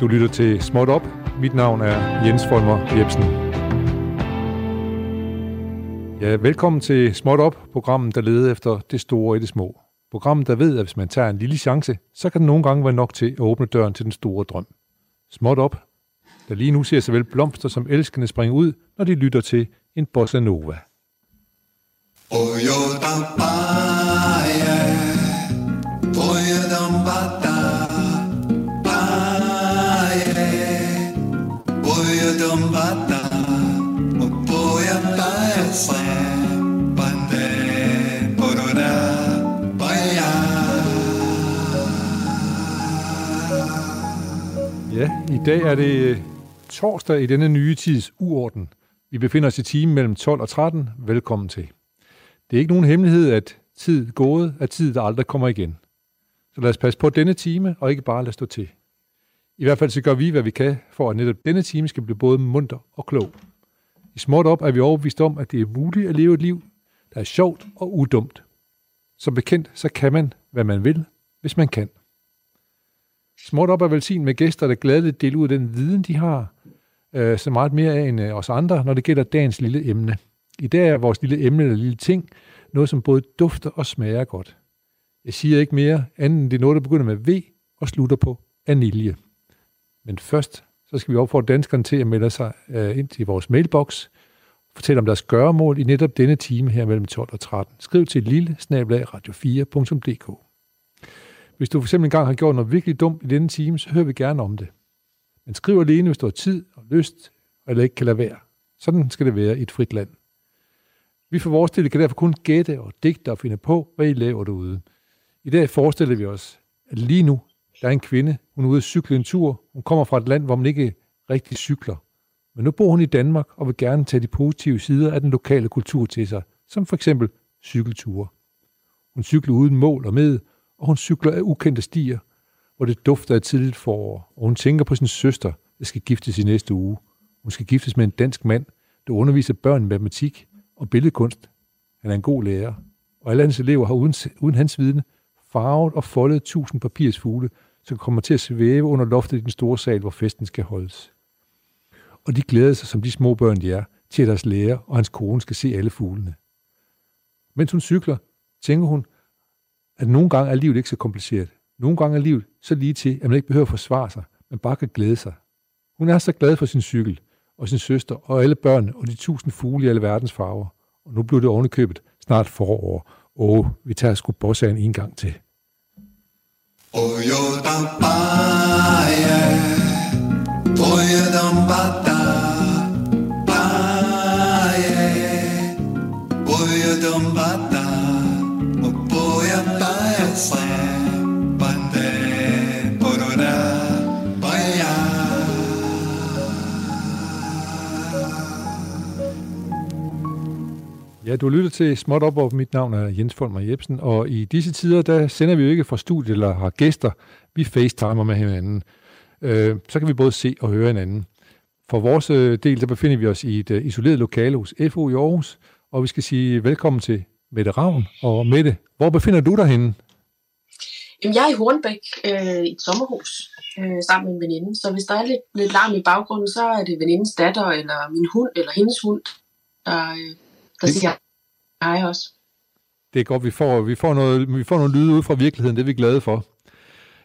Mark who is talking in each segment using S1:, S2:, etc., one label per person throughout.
S1: Du lytter til Småt Op. Mit navn er Jens Folmer Jebsen. Ja, velkommen til Småt Op, programmet, der leder efter det store i det små. Programmet, der ved, at hvis man tager en lille chance, så kan det nogle gange være nok til at åbne døren til den store drøm. Småt Op, der lige nu ser såvel blomster som elskende springe ud, når de lytter til en bossa nova. Oh, yo, da, dag er det øh, torsdag i denne nye tids uorden. Vi befinder os i timen mellem 12 og 13. Velkommen til. Det er ikke nogen hemmelighed, at tid gået er tid, der aldrig kommer igen. Så lad os passe på denne time, og ikke bare lade stå til. I hvert fald så gør vi, hvad vi kan, for at netop denne time skal blive både munter og klog. I småt op er vi overbevist om, at det er muligt at leve et liv, der er sjovt og udumt. Som bekendt, så kan man, hvad man vil, hvis man kan. Småt op og velsign med gæster, der gladeligt deler ud af den viden, de har, øh, så meget mere af end øh, os andre, når det gælder dagens lille emne. I dag er vores lille emne eller lille ting noget, som både dufter og smager godt. Jeg siger ikke mere, andet end det er noget, der begynder med V og slutter på anilje. Men først, så skal vi opfordre danskerne til at melde sig øh, ind til vores mailbox, fortælle om deres gøremål i netop denne time her mellem 12 og 13. Skriv til lille radio4.dk. Hvis du for eksempel engang har gjort noget virkelig dumt i denne time, så hører vi gerne om det. Men skriv alene, hvis du har tid og lyst, eller ikke kan lade være. Sådan skal det være i et frit land. Vi for vores del kan derfor kun gætte og digte og finde på, hvad I laver derude. I dag forestiller vi os, at lige nu, der er en kvinde, hun er ude at cykle en tur. Hun kommer fra et land, hvor man ikke rigtig cykler. Men nu bor hun i Danmark og vil gerne tage de positive sider af den lokale kultur til sig, som for eksempel cykelture. Hun cykler uden mål og med, og hun cykler af ukendte stier, hvor det dufter af tidligt forår, og hun tænker på sin søster, der skal giftes i næste uge. Hun skal giftes med en dansk mand, der underviser børn i matematik og billedkunst. Han er en god lærer, og alle hans elever har uden, uden hans viden farvet og foldet tusind papirsfugle, som kommer til at svæve under loftet i den store sal, hvor festen skal holdes. Og de glæder sig, som de små børn de er, til at deres lærer og hans kone skal se alle fuglene. Mens hun cykler, tænker hun, at nogle gange er livet ikke så kompliceret. Nogle gange er livet så lige til, at man ikke behøver at forsvare sig, men bare kan glæde sig. Hun er så glad for sin cykel, og sin søster, og alle børn, og de tusind fugle i alle verdens farver. Og nu bliver det ovenikøbet snart forår, og vi tager sgu bossagen en gang til. Oyo dampaya, oyo dampata, Ja, du lytter til Småt Op, og mit navn er Jens Folmer Jebsen, og i disse tider, der sender vi jo ikke fra studiet eller har gæster. Vi facetimer med hinanden. Øh, så kan vi både se og høre hinanden. For vores øh, del, der befinder vi os i et uh, isoleret lokale hos FO i Aarhus, og vi skal sige velkommen til Mette Ravn. Og Mette, hvor befinder du dig henne?
S2: Jamen, jeg er i Hornbæk øh, i et sommerhus øh, sammen med en veninde, så hvis der er lidt, lidt larm i baggrunden, så er det venindens datter, eller min hund, eller hendes hund, der, øh, der siger hej også.
S1: Det er godt, vi får, vi får, noget, vi får nogle lyde ud fra virkeligheden, det er vi glade for.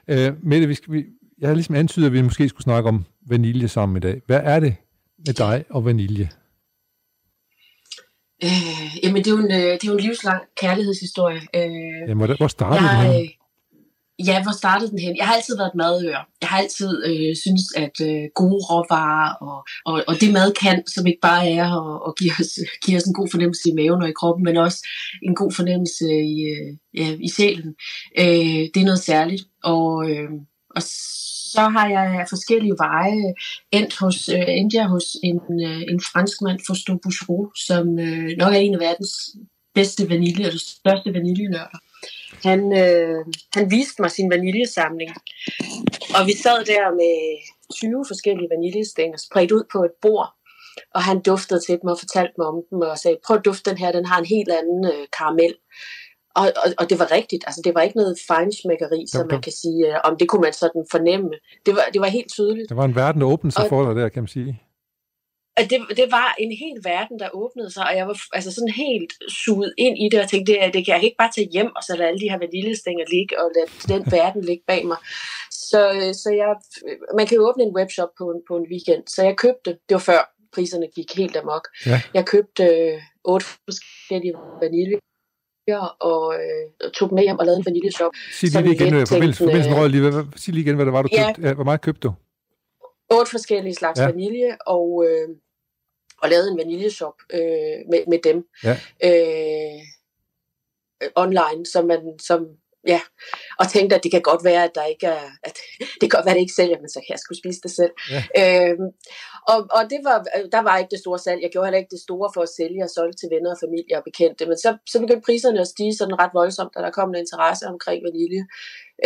S1: Øh, Mette, vi skal, vi, jeg har ligesom antydet, at vi måske skulle snakke om vanilje sammen i dag. Hvad er det med dig og vanilje?
S2: Øh, jamen, det er, jo en, det er jo en livslang kærlighedshistorie. Øh,
S1: jamen, hvor, startede jeg, den?
S2: Ja, hvor startede den hen? Jeg har altid været madører. Jeg har altid øh, synes at øh, gode råvarer og, og, og det mad kan, som ikke bare er at, og give, os, give os en god fornemmelse i maven og i kroppen, men også en god fornemmelse i, øh, ja, i sjælen. Øh, det er noget særligt. Og, øh, og så har jeg forskellige veje endt, hos, øh, endt jeg hos en, øh, en franskmand, Fausto Bouchereau, som øh, nok er en af verdens bedste vanilje, eller største vaniljenørder. Han, øh, han viste mig sin vaniljesamling, og vi sad der med 20 forskellige vaniljestænger spredt ud på et bord, og han duftede til dem og fortalte mig om dem og sagde, prøv at dufte den her, den har en helt anden øh, karamel. Og, og, og det var rigtigt, altså det var ikke noget fejnsmækkeri, som man kan sige, øh, om det kunne man sådan fornemme. Det var, det var helt tydeligt.
S1: Det var en verden, der åbnede sig og, for dig der, kan man sige.
S2: At det, det var en hel verden, der åbnede sig, og jeg var altså sådan helt suget ind i det, og tænkte, det, det kan jeg ikke bare tage hjem, og så lade alle de her vaniljestænger ligge, og lade den verden ligge bag mig. Så, så jeg, man kan jo åbne en webshop på en, på en weekend, så jeg købte, det var før priserne gik helt amok, ja. jeg købte øh, otte forskellige vanilje og øh, tog dem med hjem og lavede en vaniljeshop.
S1: Sig lige igen, øh, forbindelsen, forbindelsen rød lige. Sig lige igen, hvad det var, du ja. købte. Hvor meget købte du?
S2: Otte forskellige slags ja. vanilje, og, øh, og lavede en vaniljeshop øh, med, med dem. Ja. Øh, online, som man, som ja, og tænkte, at det kan godt være, at der ikke er, at det kan godt være, at det ikke sælger, men så kan jeg skulle spise det selv. Ja. Øhm, og, og det var, der var ikke det store salg. Jeg gjorde heller ikke det store for at sælge og solgte til venner og familie og bekendte. Men så, så begyndte priserne at stige sådan ret voldsomt, da der kom en interesse omkring vanilje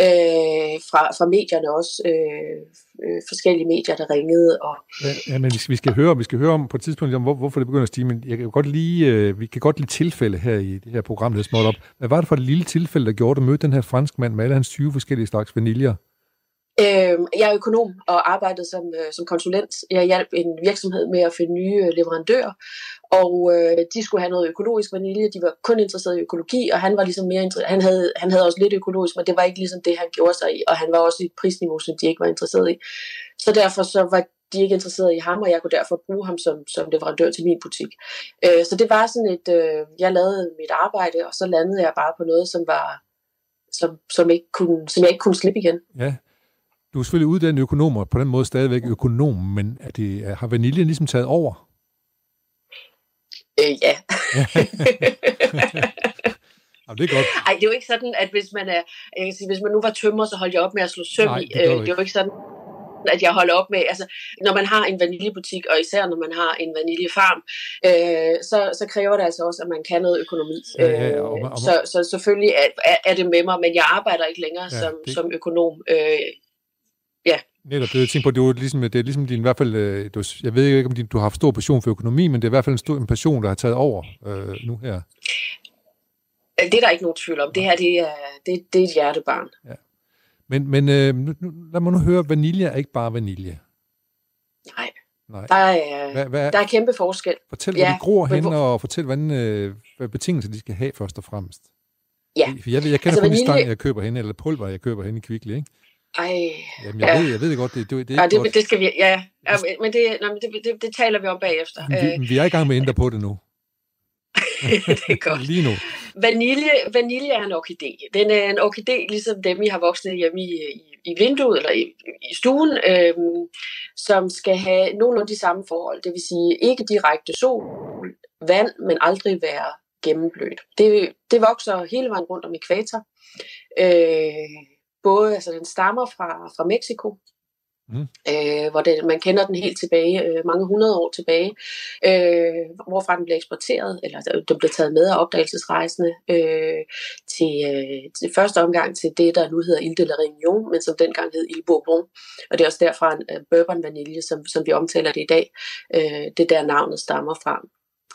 S2: øh, fra, fra medierne også. Øh, øh, forskellige medier, der ringede. Og...
S1: Ja, ja, men vi skal, høre, vi skal høre om på et tidspunkt, om hvor, hvorfor det begynder at stige, men jeg kan godt lige, øh, vi kan godt lide tilfælde her i det her program, der er småt op. Hvad var det for et lille tilfælde, der gjorde, at møde den her franskmand med alle hans 20 forskellige slags vaniljer?
S2: Øh, jeg er økonom og arbejdede som, øh, som konsulent. Jeg hjalp en virksomhed med at finde nye øh, leverandører, og øh, de skulle have noget økologisk vanilje. De var kun interesseret i økologi, og han var ligesom mere interesseret. Han havde, han havde også lidt økologisk, men det var ikke ligesom det, han gjorde sig i, og han var også i et prisniveau, som de ikke var interesseret i. Så derfor så var de ikke interesseret i ham, og jeg kunne derfor bruge ham som, som leverandør til min butik. Øh, så det var sådan et, øh, jeg lavede mit arbejde, og så landede jeg bare på noget, som var som, som, ikke kunne, som jeg ikke kunne slippe igen.
S1: Ja, du er selvfølgelig uddannet økonom, og på den måde stadigvæk økonom, men er det, har vaniljen ligesom taget over?
S2: Øh, ja.
S1: Jamen, det er godt.
S2: Ej, det er jo ikke sådan, at hvis man er, jeg kan sige, hvis man nu var tømmer, så holdt jeg op med at slå søm Nej, i. Det, øh, det er jo ikke sådan, at jeg holder op med, altså når man har en vaniljebutik, og især når man har en vaniljefarm, øh, så, så kræver det altså også, at man kan noget økonomi. Ja, ja, ja, og, og, så, så selvfølgelig er, er det med mig, men jeg arbejder ikke længere ja, som, det... som økonom. Øh, ja.
S1: Netop, det jeg på, det er ligesom, det er ligesom din, i hvert fald, øh, du, jeg ved ikke, om din, du har haft stor passion for økonomi, men det er i hvert fald en stor en passion, der har taget over øh, nu her.
S2: Det er der ikke nogen tvivl om. Det her, det er, det, det er et hjertebarn. Ja.
S1: Men, men øh, nu, lad mig nu høre, vanilje er ikke bare vanilje.
S2: Nej. Nej. Der, er, hvad, hvad, der er kæmpe forskel.
S1: Fortæl, hvor ja, de gror hen, og fortæl, hvordan, øh, hvad betingelser de skal have først og fremmest.
S2: Ja.
S1: For jeg, jeg kender altså, kun vanilje... stang, jeg køber hen, eller pulver, jeg køber hen i Kvickly, ikke?
S2: Ej,
S1: Jamen, jeg, ja. ved, jeg ved godt, det, det, det er
S2: ja, det, godt. det skal vi, ja, ja men, det, nej, men det, det, det taler vi om bagefter.
S1: Vi, øh. vi er i gang med at ændre på det nu.
S2: det er godt.
S1: Lige nu.
S2: Vanilje, vanilje er en orkidé. Den er en orkidé, ligesom dem, I har vokset hjemme i, i, i vinduet eller i, i stuen, øhm, som skal have nogenlunde de samme forhold. Det vil sige ikke direkte sol, vand, men aldrig være gennemblødt. Det, det vokser hele vejen rundt om ekvator. Øh, både, altså den stammer fra, fra Mexico, mm. øh, hvor det, man kender den helt tilbage, øh, mange hundrede år tilbage, øh, hvorfra den blev eksporteret, eller den blev taget med af opdagelsesrejsende øh, til, øh, til første omgang til det, der nu hedder Ile de la Réunion, men som dengang hed Ile Bourbon, og det er også derfra en uh, bourbon vanilje, som, som vi omtaler det i dag, øh, det der navnet stammer fra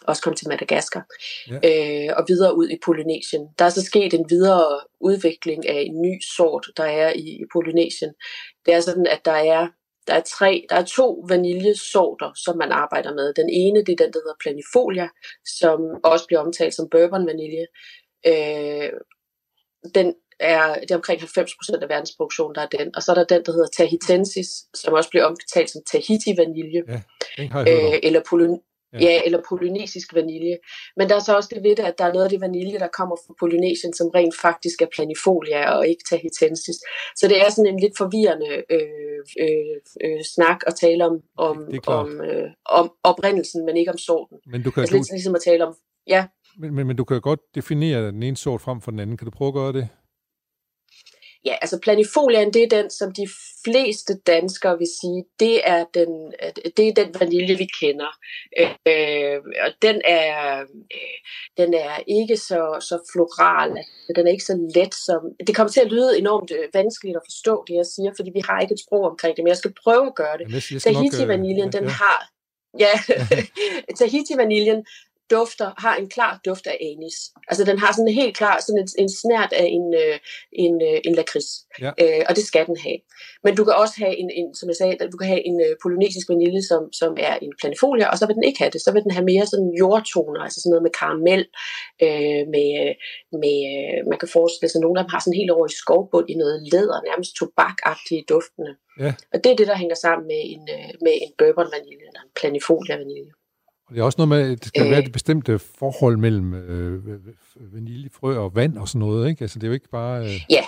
S2: også kom til Madagaskar, ja. øh, og videre ud i Polynesien. Der er så sket en videre udvikling af en ny sort, der er i, i Polynesien. Det er sådan, at der er, der er, tre, der er to vaniljesorter, som man arbejder med. Den ene, det er den, der hedder planifolia, som også bliver omtalt som bourbon vanilje. Øh, den er, det er omkring 90% af verdens produktion, der er den. Og så er der den, der hedder tahitensis, som også bliver omtalt som Tahiti vanilje. Ja, øh, eller Polyn Ja. ja, eller polynesisk vanilje. Men der er så også det ved det, at der er noget af det vanilje, der kommer fra Polynesien, som rent faktisk er planifolia og ikke tahitensis. Så det er sådan en lidt forvirrende øh, øh, øh, snak at tale om, om, om, øh, om oprindelsen, men ikke om sorten. Men du kan altså, lidt ligesom at tale om, ja.
S1: Men, men, men du kan godt definere den ene sort frem for den anden. Kan du prøve at gøre det?
S2: Ja, altså planifolian, det er den, som de fleste danskere vil sige, det er den, det er den vanilje, vi kender. Øh, og den er, øh, den er ikke så, så floral, den er ikke så let som... Det kommer til at lyde enormt øh, vanskeligt at forstå det, jeg siger, fordi vi har ikke et sprog omkring det, men jeg skal prøve at gøre det. Tahiti-vaniljen, øh, ja, den ja. har... Ja, Tahiti-vaniljen, dufter, har en klar duft af anis. Altså den har sådan en helt klar, sådan en, en snært af en, øh, en, øh, en lakrids. Ja. Øh, og det skal den have. Men du kan også have en, en som jeg sagde, du kan have en øh, polynesisk vanilje, som, som er en planifolie, og så vil den ikke have det. Så vil den have mere sådan jordtoner, altså sådan noget med karamel, øh, med, med øh, man kan forestille sig, nogle af dem har sådan helt over i skovbund i noget læder, nærmest tobakagtige duftende. Ja. Og det er det, der hænger sammen med en, øh, med en bourbon vanilje, eller en planifolia vanilje.
S1: Og det er også noget med, at det skal øh, være et bestemte forhold mellem øh, vaniljefrø og vand og sådan noget, ikke? Altså det er jo ikke bare... Øh...
S2: Ja,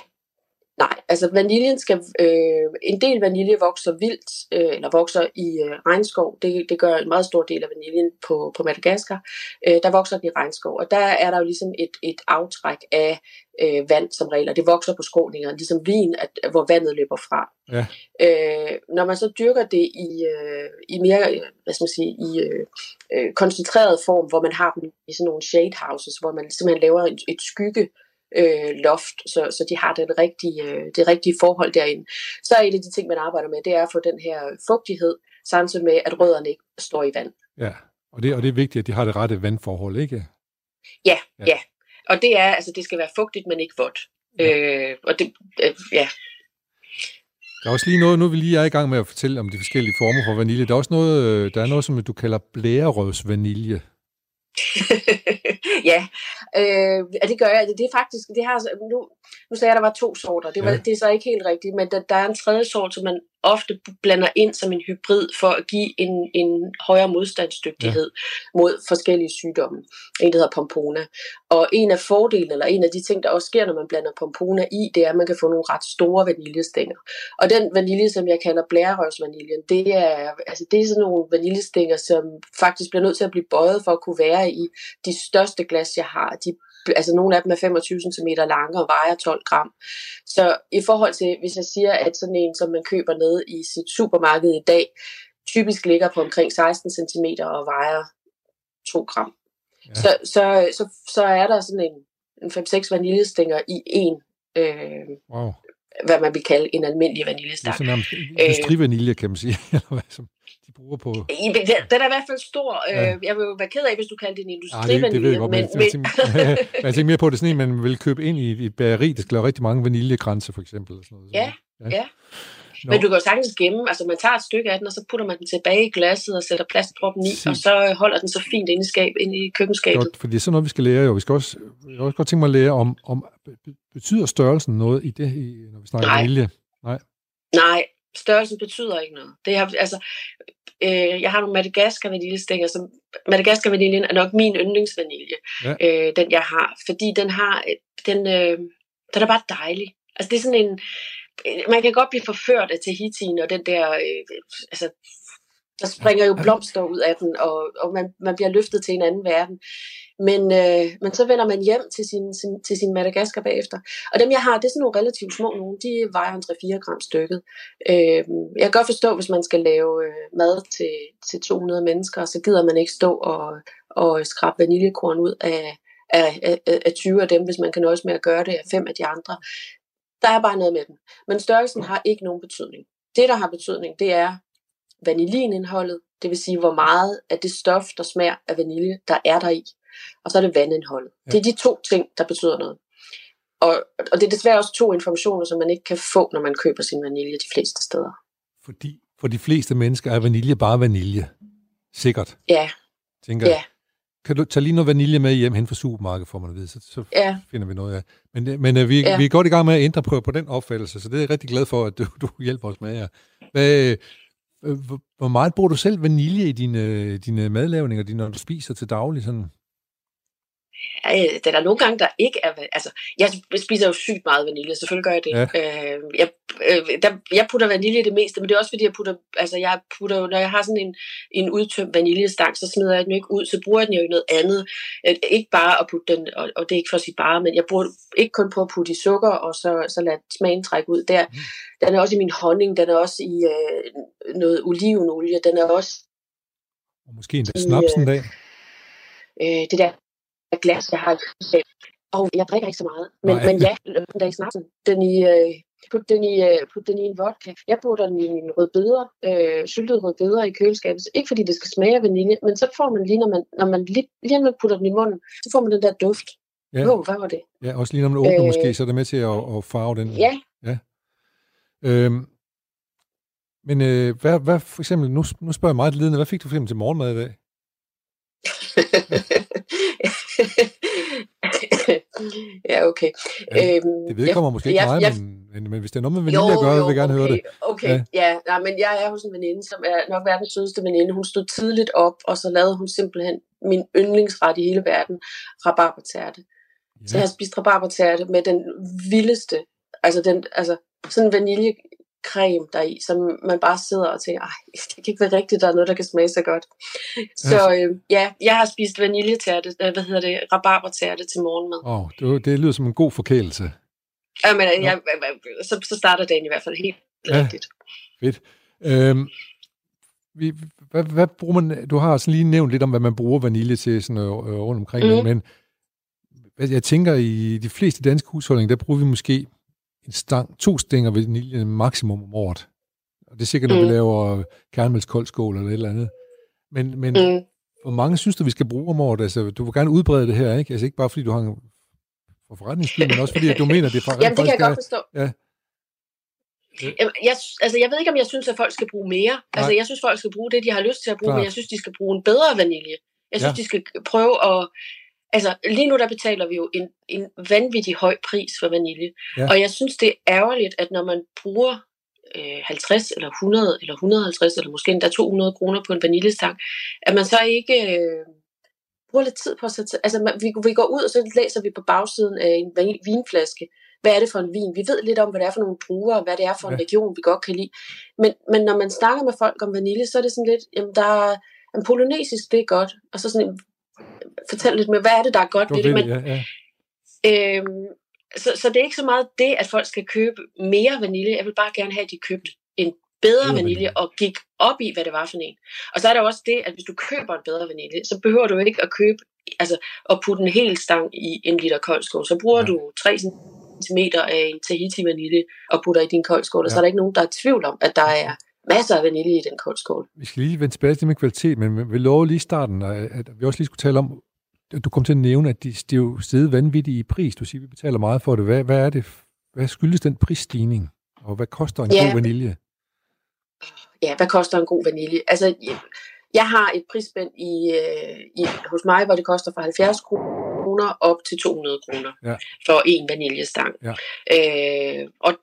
S2: altså vaniljen skal, øh, en del vanilje vokser vildt, øh, eller vokser i øh, regnskov. Det, det gør en meget stor del af vaniljen på, på Madagaskar. Øh, der vokser den i regnskov, og der er der jo ligesom et, et aftræk af øh, vand som regel, det vokser på skråninger, ligesom vin, at, hvor vandet løber fra. Ja. Øh, når man så dyrker det i, øh, i mere, hvad skal man sige, i øh, øh koncentreret form, hvor man har dem i sådan nogle shade houses, hvor man simpelthen laver et, et skygge øh, loft, så, så de har den rigtige, øh, det rigtige forhold derinde. Så er en af de ting, man arbejder med, det er at få den her fugtighed, samtidig med, at rødderne ikke står i vand.
S1: Ja, og det, og det er vigtigt, at de har det rette vandforhold, ikke?
S2: Ja, ja. ja. Og det er, altså det skal være fugtigt, men ikke vådt. Ja. Øh, og det, øh, ja.
S1: Der er også lige noget, nu vi lige er i gang med at fortælle om de forskellige former for vanilje. Der er også noget, øh, der er noget, som du kalder blærerøvsvanilje.
S2: ja, øh, det gør jeg. Det er faktisk, det har, nu, nu sagde jeg, at der var to sorter. Det, var, ja. det er så ikke helt rigtigt, men der, der er en tredje sort, som man ofte blander ind som en hybrid for at give en, en højere modstandsdygtighed ja. mod forskellige sygdomme. En, der hedder pompona. Og en af fordelene, eller en af de ting, der også sker, når man blander pompona i, det er, at man kan få nogle ret store vaniljestænger. Og den vanilje, som jeg kalder blærerøvsvaniljen, det er, altså, det er sådan nogle vaniljestænger, som faktisk bliver nødt til at blive bøjet for at kunne være i de største glas, jeg har. De altså nogle af dem er 25 cm lange og vejer 12 gram. Så i forhold til, hvis jeg siger, at sådan en, som man køber ned i sit supermarked i dag, typisk ligger på omkring 16 cm og vejer 2 gram. Ja. Så, så, så, så er der sådan en, en 5-6 vaniljestænger i en, øh, wow. hvad man vil kalde en almindelig vaniljestang.
S1: Det er sådan en industrivanilje, kan man sige. de bruger på...
S2: Den er i hvert fald stor. Ja. Øh, jeg vil jo være ked af, hvis du kalder det en industrivanilje. Ja, det, det ved jeg godt, men, men,
S1: jeg, tænker, jeg tænker mere på, det sådan en, man vil købe ind i et bageri, der skal lave rigtig mange vaniljekranse, for eksempel. Og sådan noget.
S2: Ja, ja. ja. Nå. Men du kan jo sagtens gemme, altså man tager et stykke af den, og så putter man den tilbage i glasset og sætter plastproppen i, og så holder den så fint inde i, skab, inde i køkkenskabet. Godt,
S1: for det er sådan noget, vi skal lære jo. Vi skal også, jeg også godt tænke mig at lære om, om betyder størrelsen noget i det, når vi snakker vanilje?
S2: Nej. Nej, størrelsen betyder ikke noget. Det er, altså, øh, jeg har nogle Madagaskar vaniljestænger, som Madagaskar vaniljen er nok min yndlingsvanilje, ja. øh, den jeg har, fordi den har, den, øh, den er bare dejlig. Altså det er sådan en, man kan godt blive forført af Tahitien og den der, øh, altså der springer jo blomster ud af den, og, og man, man bliver løftet til en anden verden. Men, øh, men så vender man hjem til sin, sin, til sin Madagaskar bagefter. Og dem, jeg har, det er sådan nogle relativt små nogle. De vejer en 3-4 gram stykket. Øh, jeg kan godt forstå, hvis man skal lave øh, mad til, til 200 mennesker, så gider man ikke stå og, og skrabe vaniljekorn ud af, af, af, af 20 af dem, hvis man kan nøjes med at gøre det af fem af de andre. Der er bare noget med dem. Men størrelsen har ikke nogen betydning. Det, der har betydning, det er vanillinindholdet, det vil sige, hvor meget af det stof, der smager af vanilje, der er der i og så er det vandindholdet. Ja. Det er de to ting, der betyder noget. Og, og det er desværre også to informationer, som man ikke kan få, når man køber sin vanilje de fleste steder.
S1: Fordi for de fleste mennesker er vanilje bare vanilje. Sikkert.
S2: Ja.
S1: Tænker ja. Kan du tage lige noget vanilje med hjem hen fra supermarkedet, får man at vide, så, så ja. finder vi noget af. Men, men uh, vi, ja. vi er godt i gang med at ændre på, på den opfattelse, så det er jeg rigtig glad for, at du, du hjælper os med her. Hvad, øh, hvor meget bruger du selv vanilje i dine, dine madlavninger, når du spiser til daglig? Sådan?
S2: Øh, der er nogle gange, der ikke er... Altså, jeg spiser jo sygt meget vanilje, selvfølgelig gør jeg det. Ja. Øh, jeg, øh, der, jeg putter vanilje i det meste, men det er også fordi, jeg putter... Altså, jeg putter jo, når jeg har sådan en, en udtømt vaniljestang, så smider jeg den jo ikke ud, så bruger jeg den jo i noget andet. Øh, ikke bare at putte den, og, og det er ikke for at sige bare, men jeg bruger ikke kun på at putte i sukker, og så, så lade smagen trække ud der. Mm. Den er også i min honning, den er også i øh, noget olivenolie, den er også...
S1: Og måske endda snaps en dag.
S2: Øh, det der glas, jeg har i Og jeg drikker ikke så meget. Men, men ja, den der i snapsen, den i, øh, Put den i, uh, put den i en vodka. Jeg putter den i en rødbeder, øh, syltet rødbeder i køleskabet. Ikke fordi det skal smage af vanilje, men så får man lige, når man, når man lige, lige når man putter den i munden, så får man den der duft. Ja. Oh, hvad var det?
S1: Ja, også lige når man åbner øh, måske, så er det med til at, at farve den.
S2: Ja.
S1: ja. Øhm, men øh, hvad, hvad for eksempel, nu, nu spørger jeg meget ledende, hvad fik du for eksempel til morgenmad i dag?
S2: ja, okay.
S1: Ja, øhm, det vedkommer jeg, måske ikke jeg, mig, jeg, men, men, men hvis det er noget med vanilje at gøre, vil jeg gerne
S2: okay,
S1: høre det.
S2: Okay, ja, ja nej, men jeg er hos en veninde, som er nok verdens sødeste veninde. Hun stod tidligt op, og så lavede hun simpelthen min yndlingsret i hele verden, rabarbertærte. Ja. Så jeg har spist rabarbertærte med den vildeste, altså, den, altså sådan en vanilje creme deri, som man bare sidder og tænker, ej, det kan ikke være rigtigt, der er noget, der kan smage så godt. Så øh, ja, jeg har spist vaniljetærte, øh, hvad hedder det, rabarbertærte til morgenmad.
S1: Åh, oh, det, det lyder som en god forkælelse.
S2: Ja, men ja. jeg, så, så starter dagen i hvert fald helt ja, rigtigt.
S1: Fedt. Øhm, vi, hvad, hvad bruger man, du har sådan lige nævnt lidt om, hvad man bruger vanilje til sådan, øh, rundt omkring, mm. men jeg tænker, i de fleste danske husholdninger, der bruger vi måske en stang, to stænger vanilje maksimum om året. Og det er sikkert, når mm. vi laver kærnemælskoldskål eller et eller andet. Men, men mm. hvor mange synes du, vi skal bruge om året? Altså, du vil gerne udbrede det her, ikke? Altså ikke bare fordi du har for forretningsskyld, men også fordi at du mener, det er
S2: faktisk... Jamen, det kan jeg godt forstå. Ja. Jeg, jeg, altså, jeg ved ikke, om jeg synes, at folk skal bruge mere. Nej. Altså, jeg synes, folk skal bruge det, de har lyst til at bruge, Klar. men jeg synes, de skal bruge en bedre vanilje. Jeg synes, ja. de skal prøve at altså lige nu der betaler vi jo en, en vanvittig høj pris for vanilje. Ja. Og jeg synes, det er ærgerligt, at når man bruger øh, 50 eller 100 eller 150 eller måske endda 200 kroner på en vaniljestang, at man så ikke øh, bruger lidt tid på at sætte... Altså man, vi, vi går ud, og så læser vi på bagsiden af en vinflaske, hvad er det for en vin? Vi ved lidt om, hvad det er for nogle druer, og hvad det er for en ja. region, vi godt kan lide. Men, men når man snakker med folk om vanilje, så er det sådan lidt, jamen der er en polynesisk, det er godt. Og så sådan, fortælle lidt mere, hvad er det, der er godt ved det. Men, ja, ja. Øhm, så, så det er ikke så meget det, at folk skal købe mere vanilje. Jeg vil bare gerne have, at de købte en bedre mm. vanilje og gik op i, hvad det var for en. Og så er der også det, at hvis du køber en bedre vanilje, så behøver du ikke at købe, altså at putte en hel stang i en liter koldskål. Så bruger ja. du 3 cm af en Tahiti vanilje og putter i din koldskål, og så er der ikke nogen, der er tvivl om, at der er masser af vanilje i den koldskål.
S1: Vi skal lige vende tilbage til det med kvalitet, men vi lover lige i starten, at vi også lige skulle tale om, du kom til at nævne, at de, de er jo stedet vanvittigt i pris. Du siger, at vi betaler meget for det. Hvad, hvad er det? Hvad skyldes den prisstigning? Og hvad koster en ja. god vanilje?
S2: Ja, hvad koster en god vanilje? Altså, jeg har et prisspænd i, øh, i, hos mig, hvor det koster fra 70 kroner op til 200 kroner ja. for en vaniljestang. Ja. Øh, og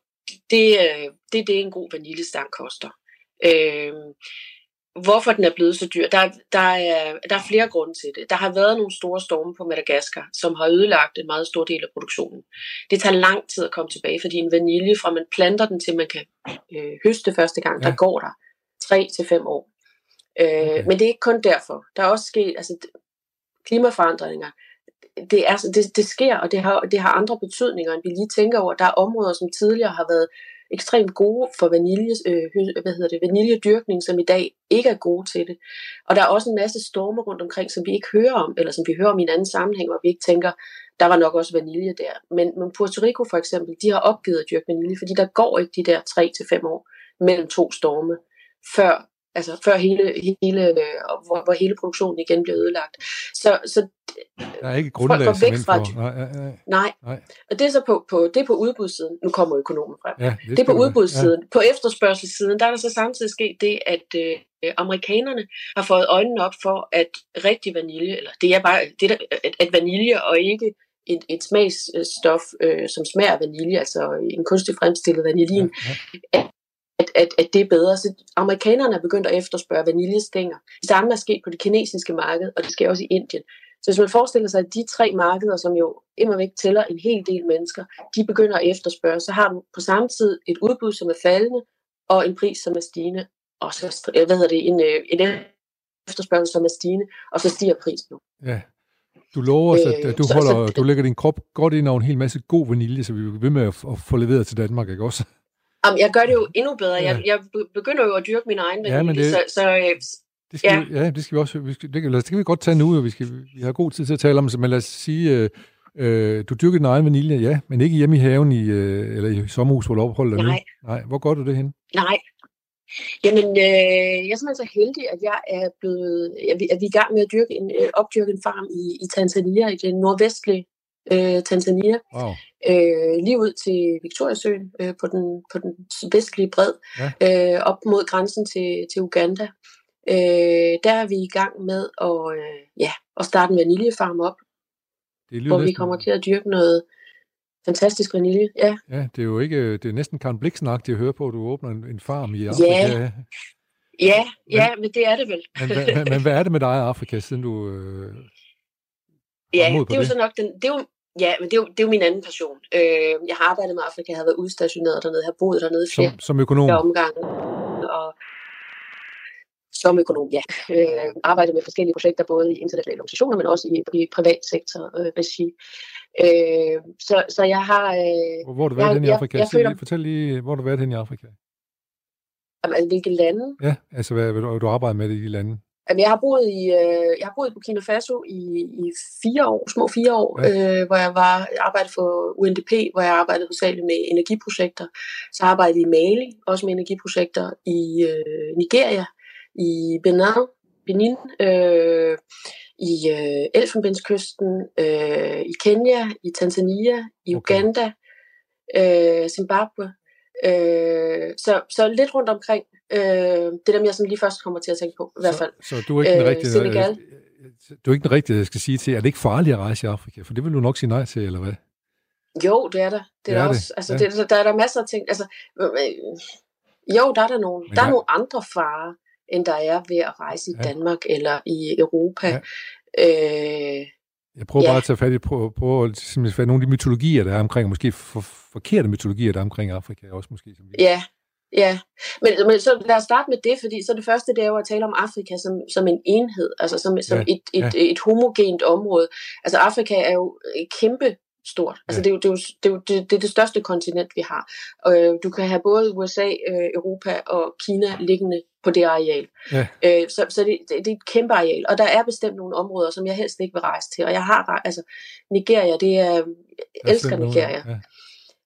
S2: det, øh, det er det, en god vaniljestang koster. Øh, hvorfor den er blevet så dyr, der, der, er, der er flere grunde til det. Der har været nogle store storme på Madagaskar, som har ødelagt en meget stor del af produktionen. Det tager lang tid at komme tilbage, fordi en vanilje, fra man planter den til man kan øh, høste første gang, ja. der går der 3 til fem år. Øh, okay. Men det er ikke kun derfor. Der er også sket altså, klimaforandringer. Det, er, det, det sker, og det har, det har andre betydninger, end vi lige tænker over. Der er områder, som tidligere har været ekstremt gode for vanilje, øh, hvad hedder det, vaniljedyrkning, som i dag ikke er gode til det. Og der er også en masse storme rundt omkring, som vi ikke hører om, eller som vi hører om i en anden sammenhæng, hvor vi ikke tænker, der var nok også vanilje der. Men, men Puerto Rico for eksempel, de har opgivet at dyrke vanilje, fordi der går ikke de der 3-5 år mellem to storme, før altså før hele, hele øh, hvor, hvor hele produktionen igen blev ødelagt. Så, så
S1: der er ikke grundlag folk væk fra
S2: for. Nej, nej, nej. nej. Og det er så på, på, det er på udbudssiden. Nu kommer økonomen frem. Ja, det, det er på udbudssiden. Ja. På efterspørgselssiden, der er der så samtidig sket det, at øh, amerikanerne har fået øjnene op for, at rigtig vanilje, eller det er bare det der, at, at vanilje og ikke et, et smagsstof, øh, som smager af vanilje, altså en kunstig fremstillet vanilin, ja, ja at, at, at det er bedre. Så amerikanerne er begyndt at efterspørge vaniljestænger. Det samme er sket på det kinesiske marked, og det sker også i Indien. Så hvis man forestiller sig, at de tre markeder, som jo immer væk tæller en hel del mennesker, de begynder at efterspørge, så har du på samme tid et udbud, som er faldende, og en pris, som er stigende, og så hvad hedder det, en, øh, en efterspørgsel, som er stigende, og så stiger prisen nu.
S1: Ja. Du lover os, at, at du, holder, så, du lægger din krop godt ind over en hel masse god vanilje, så vi vil ved med at, at få leveret til Danmark, ikke også?
S2: Jamen, jeg gør det jo endnu bedre. Ja. Jeg, jeg begynder jo at dyrke min egen vanilje, ja, men det, så, så øh,
S1: det skal ja. Vi, ja, det skal vi også. Vi skal, det, det kan vi godt tage nu, og vi, skal, vi har god tid til at tale om det, men lad os sige, øh, Øh, du dyrker din egen vanilje, ja, men ikke hjemme i haven i, øh, eller i sommerhus, hvor du opholder dig
S2: Nej.
S1: nu? Nej. Hvor går du det hen?
S2: Nej. Jamen, øh, jeg er simpelthen så heldig, at jeg er blevet, at vi, at vi er i gang med at dyrke en, øh, opdyrke en farm i, i Tanzania, i det nordvestlige øh, Tanzania,
S1: Wow.
S2: øh, lige ud til Victoriasøen øh, på, den, på den vestlige bred,
S1: Ja.
S2: øh, op mod grænsen til, til Uganda. Øh, der er vi i gang med at, øh, ja, at starte en vaniljefarm op,
S1: Det
S2: hvor vi kommer til at dyrke noget fantastisk vanilje. Ja,
S1: Ja, det er jo ikke, det er næsten Karen bliksen at høre på, at du åbner en, en farm i Afrika.
S2: Ja. ja, ja men det er det vel.
S1: Men, hvad, men, men hvad er det med dig i Afrika, siden du... Øh,
S2: Ja, det er jo
S1: det?
S2: så nok den, det er jo, ja, men det er jo, det er jo min anden passion. Øh, jeg har arbejdet med Afrika, jeg har været udstationeret dernede, jeg har boet dernede i flere
S1: som, som økonom?
S2: omgange. Og som økonom, ja. Øh, arbejdet med forskellige projekter, både i internationale organisationer, men også i, i privat sektor øh, regi. Øh, så, så jeg har... Øh,
S1: Hvor, har du været
S2: jeg-
S1: hen i
S2: jeg-
S1: Afrika?
S2: jeg
S1: Sig
S2: føler-
S1: lige, fortæl lige, hvor har du været hen i Afrika?
S2: altså, hvilke lande?
S1: Ja, altså hvad, hvad du, du arbejder med det i de lande?
S2: Jamen, jeg har boet i, øh, jeg har boet i Burkina Faso i, i fire år, små fire år, ja. øh, hvor jeg var jeg arbejdede for UNDP, hvor jeg arbejdede hovedsageligt med energiprojekter. Så arbejdede jeg i Mali, også med energiprojekter i øh, Nigeria, i Benin, Benin øh, i øh, Elfenbenskysten, øh, i Kenya, i Tanzania, i
S1: Okay.
S2: Uganda, øh, Zimbabwe. Øh, så, så lidt rundt omkring. Øh, det er dem, jeg sådan lige først kommer til at tænke på, i hvert fald.
S1: Så, så du er ikke den
S2: Øh,
S1: rigtige...
S2: Senegal.
S1: øh, Du er ikke den rigtige, jeg skal sige til. Er det ikke farligt at rejse i Afrika? For det vil du nok sige nej til, eller hvad?
S2: Jo, det er der. Det er,
S1: Det er
S2: der
S1: det,
S2: også. Altså,
S1: ja.
S2: det, der er der masser af ting. Altså, øh, øh, jo, der er der nogle,
S1: Men
S2: der er
S1: jeg-
S2: nogle andre farer, end der er ved at rejse i
S1: Ja.
S2: Danmark eller i Europa.
S1: Ja.
S2: Øh,
S1: Jeg prøver
S2: Ja.
S1: bare at tage fat i, prøve, prøve at simpelthen fat i nogle af de mytologier, der er omkring, og måske for, forkerte mytologier, der er omkring Afrika også måske. Som
S2: ja, ja. Men, men så lad os starte med det, fordi så det første, det er jo at tale om Afrika som, som en enhed, altså som, som
S1: Ja,
S2: et, et, et homogent område. Altså Afrika er jo kæmpe stort. Altså
S1: Ja.
S2: det, er jo, det, er jo, det, er jo det, det er det største kontinent, vi har. Øh, du kan have både USA, øh, Europa og Kina liggende på det areal.
S1: Ja.
S2: Øh, så så det, det, det er et kæmpe areal. Og der er bestemt nogle områder, som jeg helst ikke vil rejse til. Og jeg har, altså Nigeria, det er, jeg
S1: Der er
S2: elsker Nigeria.
S1: Ja.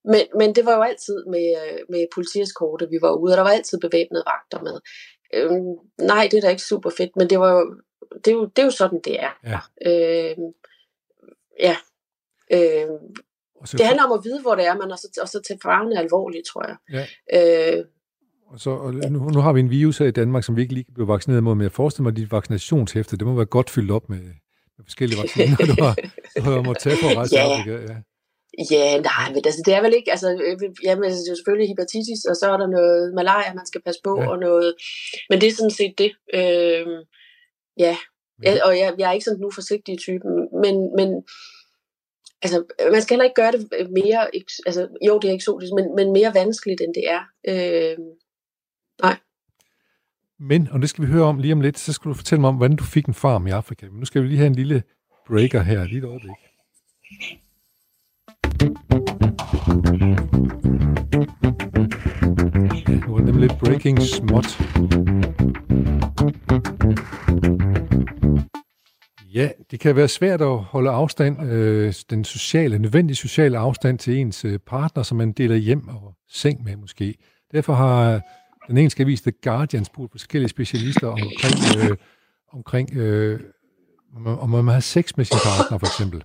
S2: Men, men det var jo altid med, øh, med politieskorte, vi var ude, og der var altid bevæbnede vagter med. Øhm, nej, det er da ikke super fedt, men det, var jo, det, er, jo, det er jo sådan, det er.
S1: Ja.
S2: Øhm, ja.
S1: Og så,
S2: det handler om at vide, hvor det er, men også, og så tage farverne alvorligt, tror jeg.
S1: Ja.
S2: Øh,
S1: og så, og nu, nu, har vi en virus her i Danmark, som vi ikke lige blive vaccineret mod, men jeg forestiller mig, at dit vaccinationshæfte, det må være godt fyldt op med, med forskellige vacciner, du har, du har måttet tage på at rejse
S2: Ja.
S1: Afrika. Ja.
S2: Ja, nej, men altså, det er vel ikke, altså, øh, jamen, altså, det er jo selvfølgelig hepatitis, og så er der noget malaria, man skal passe på,
S1: Ja.
S2: og noget, men det er sådan set det. Øh, ja, ja, og jeg, jeg er ikke sådan nu forsigtig type, men, men altså, man skal heller ikke gøre det øh, mere, altså, jo, det er eksotisk, men, men mere vanskeligt, end det er. Øh,
S1: Men, og det skal vi høre om lige om lidt, så skal du fortælle mig om, hvordan du fik en farm i Afrika. Men nu skal vi lige have en lille breaker her, lige et øjeblik. Nu er det nemlig lidt breaking småt. Ja, det kan være svært at holde afstand, øh, den sociale, nødvendige sociale afstand til ens øh, partner, som man deler hjem og seng med måske. Derfor har øh, den engelske avis The Guardian spurgt forskellige specialister omkring, øh, omkring øh, om man- har sex med sin partner, for eksempel.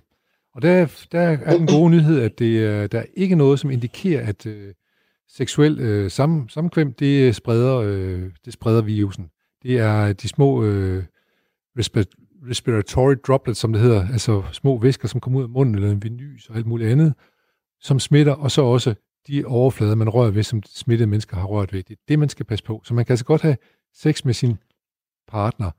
S1: Og der, der er den gode nyhed, at det, øh, der er ikke noget, som indikerer, at øh, seksuel øh, sam, samkvem, det spreder, øh, det spreder virusen. Det er de små øh, respiratory droplets, som det hedder, altså små væsker, som kommer ud af munden, eller en venys og alt muligt andet, som smitter, og så også de overflader, man rører ved, som smittede mennesker har rørt ved. Det er det, man skal passe på. Så man kan altså godt have sex med sin partner,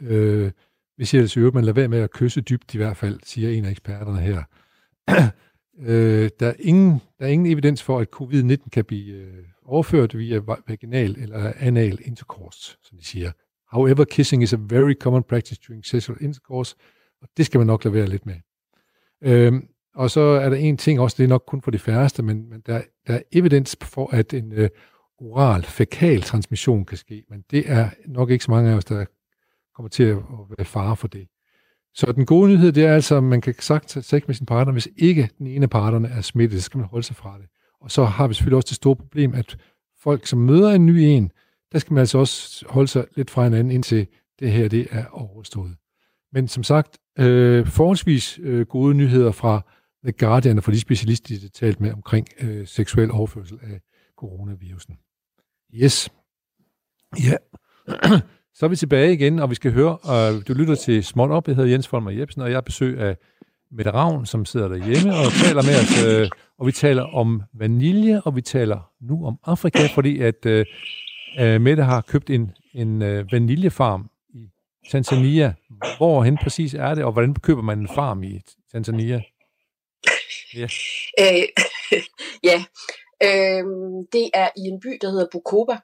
S1: øh, hvis jeg ellers øver, man lader være med at kysse dybt i hvert fald, siger en af eksperterne her. øh, der, er ingen, der er ingen evidens for, at covid-19 kan blive øh, overført via vaginal eller anal intercourse, som de siger. However, kissing is a very common practice during sexual intercourse, og det skal man nok lade være lidt med. Øhm, og så er der en ting også, det er nok kun for de færreste, men, men der, der er evidens for, at en øh, oral fækal transmission kan ske, men det er nok ikke så mange af os, der kommer til at være fare for det. Så den gode nyhed, det er altså, at man kan sagt tage sex med sin partner, hvis ikke den ene af parterne er smittet, så skal man holde sig fra det. Og så har vi selvfølgelig også det store problem, at folk, som møder en ny en, der skal man altså også holde sig lidt fra hinanden, indtil det her det er overstået. Men som sagt, øh, forholdsvis øh, gode nyheder fra The Guardian og fra de specialister, de har talt med omkring øh, seksuel overførsel af coronavirusen. Yes. Ja. Så er vi tilbage igen, og vi skal høre, og du lytter til Småt Op. Jeg hedder Jens Folmer Jebsen, og jeg er besøg af Mette Ravn, som sidder derhjemme og taler med os. Øh, og vi taler om vanilje, og vi taler nu om Afrika, fordi at øh, øh Mette har købt en, en øh, vaniljefarm i Tanzania. Hvor hen præcis er det, og hvordan køber man en farm i Tanzania?
S2: Ja. Øh, ja, øh, det er i en by, der hedder Bukoba,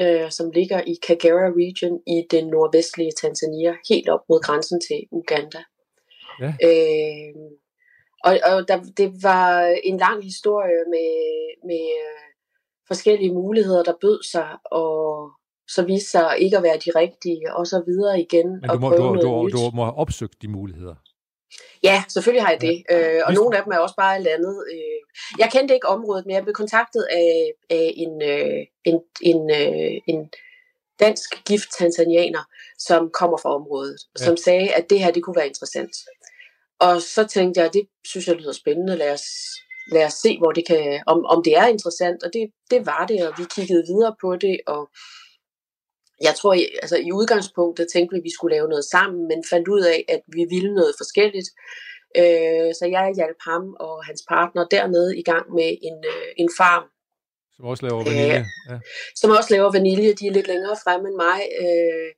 S2: øh, som ligger i Kagera Region i den nordvestlige Tanzania, helt op mod grænsen til Uganda. Ja. Øh, og og der, det var en lang historie med, med øh, forskellige muligheder, der bød sig, og så viste sig ikke at være de rigtige, og så videre igen.
S1: Men du må, du, du, du må have opsøgt de muligheder.
S2: Ja, selvfølgelig har jeg det. Ja. Øh, og nogle af dem er også bare landet. Øh. Jeg kendte ikke området, men jeg blev kontaktet af, af en, øh, en, en, øh, en dansk gift tanzanianer, som kommer fra området, ja. som sagde, at det her det kunne være interessant. Og så tænkte jeg, det synes jeg lyder spændende. Lad os, lad os se, hvor det kan, om, om det er interessant. Og det, det var det, og vi kiggede videre på det, og jeg tror, altså i udgangspunktet tænkte vi, at vi skulle lave noget sammen, men fandt ud af, at vi ville noget forskelligt. Øh, så jeg hjalp ham og hans partner dernede i gang med en, øh, en farm.
S1: Som også laver vanilje. Øh, ja.
S2: Som også laver vanilje. De er lidt længere fremme end mig. Øh,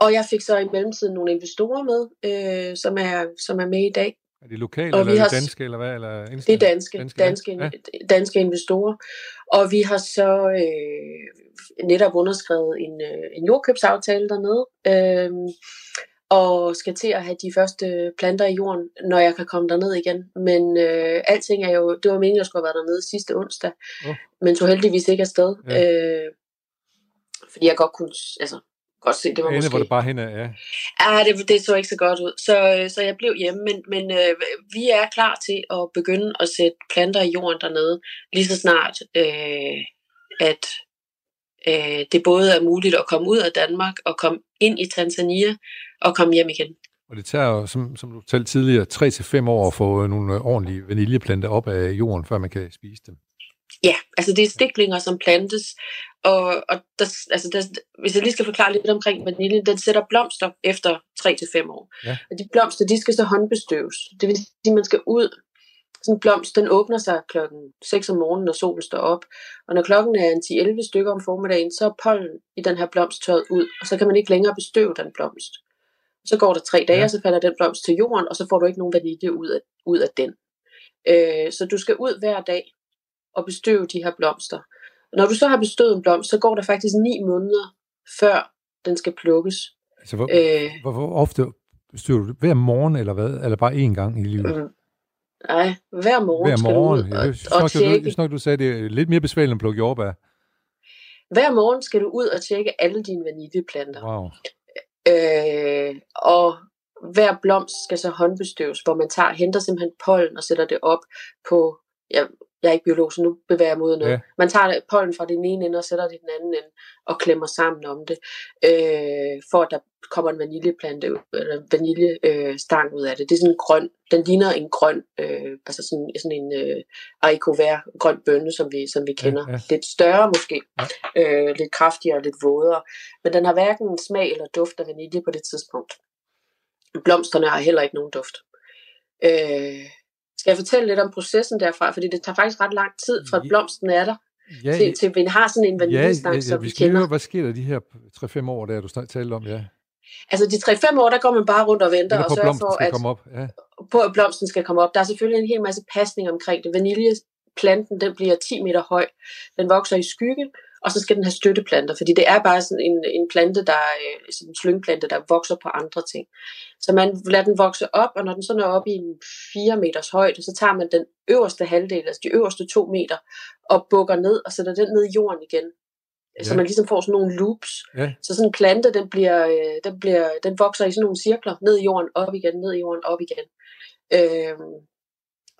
S2: og jeg fik så i mellemtiden nogle investorer med, øh, som, er, som er med i dag.
S1: Er det lokale, og eller er det danske, eller hvad? Eller
S2: det er danske, danske, danske, ja. danske investorer. Og vi har så øh, netop underskrevet en, øh, en jordkøbsaftale dernede, øh, og skal til at have de første planter i jorden, når jeg kan komme derned igen. Men øh, alting er jo, det var meningen, at jeg skulle have været dernede sidste onsdag, oh. men tog heldigvis ikke afsted. Ja. Øh, fordi jeg godt kunne, altså, godt se, det var Ene, måske...
S1: hvor det bare hen ja.
S2: Ja, det, det så ikke så godt ud. Så, øh, så jeg blev hjemme, men, men øh, vi er klar til at begynde at sætte planter i jorden dernede, lige så snart, øh, at øh, det både er muligt at komme ud af Danmark og komme ind i Tanzania og komme hjem igen.
S1: Og det tager jo, som, som du talte tidligere, 3-5 år at få nogle ordentlige vaniljeplanter op af jorden, før man kan spise dem.
S2: Ja, altså det er stiklinger, som plantes, og, og der, altså der, hvis jeg lige skal forklare lidt omkring vaniljen, den sætter blomster efter 3-5 år. Ja. Og de blomster, de skal så håndbestøves. Det vil sige, at man skal ud. Sådan en blomst, den åbner sig klokken 6 om morgenen, når solen står op. Og når klokken er en 10-11 stykker om formiddagen, så er pollen i den her blomst tørret ud, og så kan man ikke længere bestøve den blomst. Så går der tre dage, ja. og så falder den blomst til jorden, og så får du ikke nogen vanilje ud af, ud af den. Øh, så du skal ud hver dag og bestøve de her blomster. Når du så har bestøvet en blomst, så går der faktisk ni måneder, før den skal plukkes.
S1: Altså, hvor, øh, hvor, hvor ofte bestøver du Hver morgen, eller hvad? Eller bare én gang i livet? Øh,
S2: nej, hver morgen
S1: hver morgen. skal du ud og, jeg synes, og tjekke. Du, jeg synes du sagde, det er lidt mere besværligt end at plukke jordbær.
S2: Hver morgen skal du ud og tjekke alle dine vaniljeplanter.
S1: Wow.
S2: Øh, og hver blomst skal så håndbestøves, hvor man tager, henter simpelthen pollen og sætter det op på, ja, jeg er ikke biolog, så nu bevæger jeg mod noget. Ja. Man tager pollen fra den ene ende og sætter det i den anden ende og klemmer sammen om det, øh, for at der kommer en vaniljeplante, eller vaniljestang øh, ud af det. Det er sådan en grøn, den ligner en grøn, øh, altså sådan, sådan en øh, haricot grøn bønne, som vi, som vi kender. Ja, ja. Lidt større måske, ja. øh, lidt kraftigere, lidt vådere. Men den har hverken smag eller duft af vanilje på det tidspunkt. Blomsterne har heller ikke nogen duft. Øh, skal jeg fortælle lidt om processen derfra? Fordi det tager faktisk ret lang tid, fra at blomsten er der, ja, til, til vi har sådan en vaniljestang, ja, ja, ja, som vi, vi kender.
S1: Høre, hvad sker der de her 3-5 år, der du talte om? Ja.
S2: Altså de 3-5 år, der går man bare rundt og venter og sørger for, at,
S1: komme op. Ja.
S2: på at blomsten skal komme op. Der er selvfølgelig en hel masse pasning omkring det. Vaniljeplanten, den bliver 10 meter høj. Den vokser i skygge, og så skal den have støtteplanter, fordi det er bare sådan en, en plante, der er sådan en slyngplante, der vokser på andre ting. Så man lader den vokse op, og når den så når op i en 4 meters højde, så tager man den øverste halvdel, altså de øverste 2 meter, og bukker ned og sætter den ned i jorden igen. ja. så man ligesom får sådan nogle loops. Ja. Så sådan en plante, den, bliver, øh, den, bliver, den vokser i sådan nogle cirkler, ned i jorden, op igen, ned i jorden, op igen. Øhm,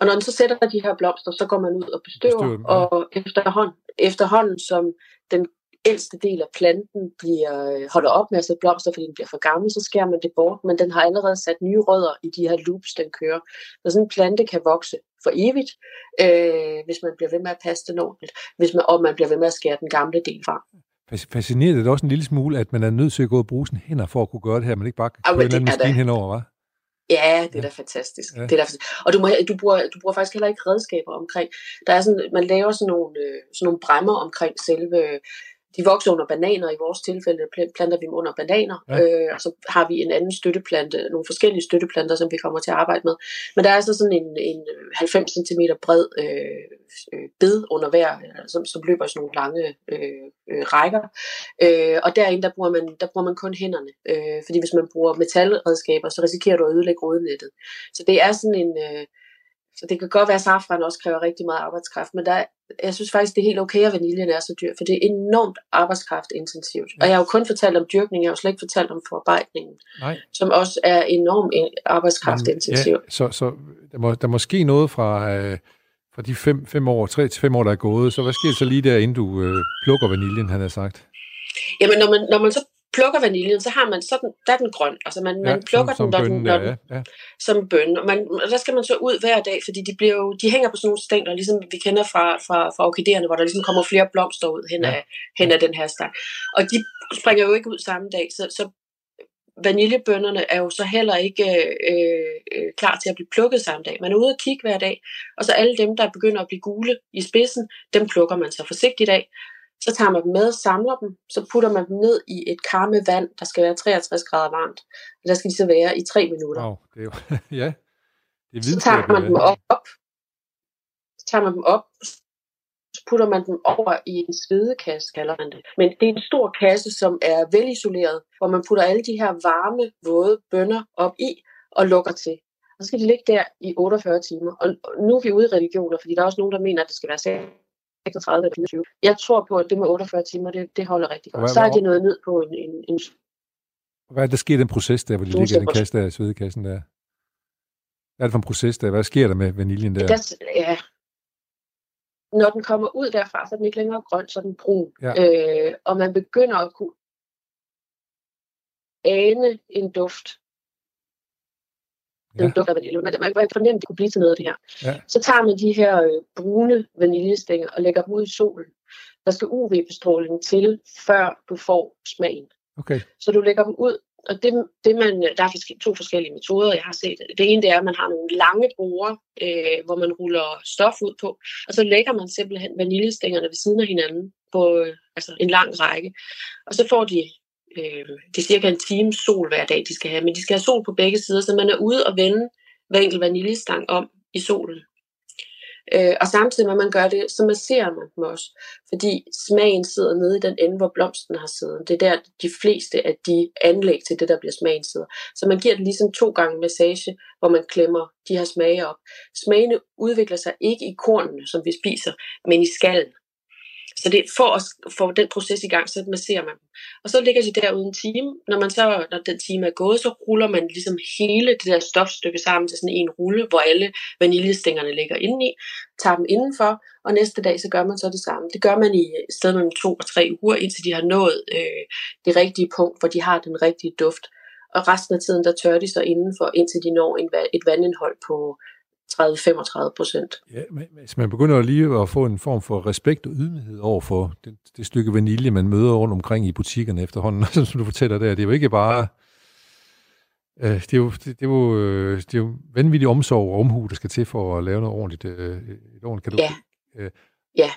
S2: og når den så sætter de her blomster, så går man ud og bestøver, bestøver ja. og efterhånden, efterhånden som den ældste del af planten bliver, øh, holder op med at sætte blomster, fordi den bliver for gammel, så skærer man det bort, men den har allerede sat nye rødder i de her loops, den kører. Så sådan en plante kan vokse for evigt, øh, hvis man bliver ved med at passe den ordentligt, hvis man, og man bliver ved med at skære den gamle del fra.
S1: Fascinerende det også en lille smule, at man er nødt til at gå og bruge sine hænder for at kunne gøre det her, man ikke bare kan køre en maskine henover, hva'?
S2: Ja, det er da fantastisk. Ja. Det er da fantastisk. Og du, må, du, bruger, du bruger faktisk heller ikke redskaber omkring. Der er sådan, man laver sådan nogle, øh, sådan nogle bræmmer omkring selve de vokser under bananer. I vores tilfælde planter vi dem under bananer. Ja. Øh, og så har vi en anden støtteplante, nogle forskellige støtteplanter, som vi kommer til at arbejde med. Men der er så sådan en, en 90 cm bred øh, øh, bed under hver, som, som løber i sådan nogle lange øh, øh, rækker. Øh, og derinde, der bruger, man, der bruger man kun hænderne. Øh, fordi hvis man bruger metalredskaber, så risikerer du at ødelægge rodnettet. Så det er sådan en... Øh, så det kan godt være, at safran også kræver rigtig meget arbejdskraft, men der, jeg synes faktisk, det er helt okay, at vaniljen er så dyr, for det er enormt arbejdskraftintensivt. Ja. Og jeg har jo kun fortalt om dyrkning, jeg har jo slet ikke fortalt om forarbejdningen, Nej. som også er enormt arbejdskraftintensivt. Ja,
S1: så, så der, må, der må ske noget fra, øh, fra de fem, fem år, tre til fem år, der er gået, så hvad sker så lige der, inden du øh, plukker vaniljen, han har sagt?
S2: Jamen, når man, når man så plukker vaniljen, så har man sådan, der er den grøn. Altså man, ja, man plukker som, den, når, den, når, ja, ja. som bøn. Og, man, og der skal man så ud hver dag, fordi de, bliver jo, de hænger på sådan nogle stængler, ligesom vi kender fra, fra, fra orkideerne, hvor der ligesom kommer flere blomster ud hen, ja. af, hen af den her stang. Og de springer jo ikke ud samme dag, så, så vaniljebønderne er jo så heller ikke øh, øh, klar til at blive plukket samme dag. Man er ude og kigge hver dag, og så alle dem, der begynder at blive gule i spidsen, dem plukker man så forsigtigt af. Så tager man dem med, samler dem, så putter man dem ned i et kar med vand, der skal være 63 grader varmt. Og der skal de så være i 3 minutter.
S1: Wow, det er jo, ja.
S2: Det er så tager man dem op, så tager man dem op, så putter man dem over i en svedekasse, kalder man det. Men det er en stor kasse, som er velisoleret, hvor man putter alle de her varme, våde bønner op i og lukker til. Og så skal de ligge der i 48 timer. Og nu er vi ude i religioner, fordi der er også nogen, der mener, at det skal være 36 eller 24. Jeg tror på, at det med 48 timer, det, det holder rigtig godt. Hvad, så er de noget ned på en, en, en
S1: hvad er der sker i den proces der, hvor de ligger i den kasse der, svedekassen der? Hvad er det for en proces der? Hvad sker der med vaniljen der? der
S2: ja. Når den kommer ud derfra, så er den ikke længere grøn, så er den brun. Ja. Øh, og man begynder at kunne ane en duft ja. dufter vanilje. Man, man kan fornemme, at det kunne blive til noget af det her. Ja. Så tager man de her øh, brune vaniljestænger og lægger dem ud i solen. Der skal UV-bestråling til, før du får smagen.
S1: Okay.
S2: Så du lægger dem ud, og det, det man, der er to forskellige metoder, jeg har set. Det ene det er, at man har nogle lange borer, øh, hvor man ruller stof ud på, og så lægger man simpelthen vaniljestængerne ved siden af hinanden på øh, altså en lang række. Og så får de øh, det er cirka en time sol hver dag, de skal have, men de skal have sol på begge sider, så man er ude og vende hver enkelt vaniljestang om i solen. Øh, og samtidig med at man gør det, så masserer man dem også, fordi smagen sidder nede i den ende, hvor blomsten har siddet. Det er der, de fleste af de anlæg til det, der bliver smagen sidder. Så man giver det ligesom to gange massage, hvor man klemmer de her smage op. Smagene udvikler sig ikke i kornene, som vi spiser, men i skallen. Så det for at få den proces i gang, så masserer man dem. Og så ligger de der uden time. Når, man så, når den time er gået, så ruller man ligesom hele det der stofstykke sammen til sådan en rulle, hvor alle vaniljestængerne ligger indeni, tager dem indenfor, og næste dag så gør man så det samme. Det gør man i stedet mellem to og tre uger, indtil de har nået øh, det rigtige punkt, hvor de har den rigtige duft. Og resten af tiden, der tør de så indenfor, indtil de når en, et vandindhold på 30-35 procent.
S1: Ja, men hvis man begynder lige at få en form for respekt og ydmyghed over for det, det stykke vanilje, man møder rundt omkring i butikkerne efterhånden, som du fortæller der, det er jo ikke bare... Øh, det, er jo, det, det, er jo, øh, det er jo vanvittig omsorg og omhu, der skal til for at lave noget ordentligt. Øh, et ordentligt kan du,
S2: ja. Øh, ja.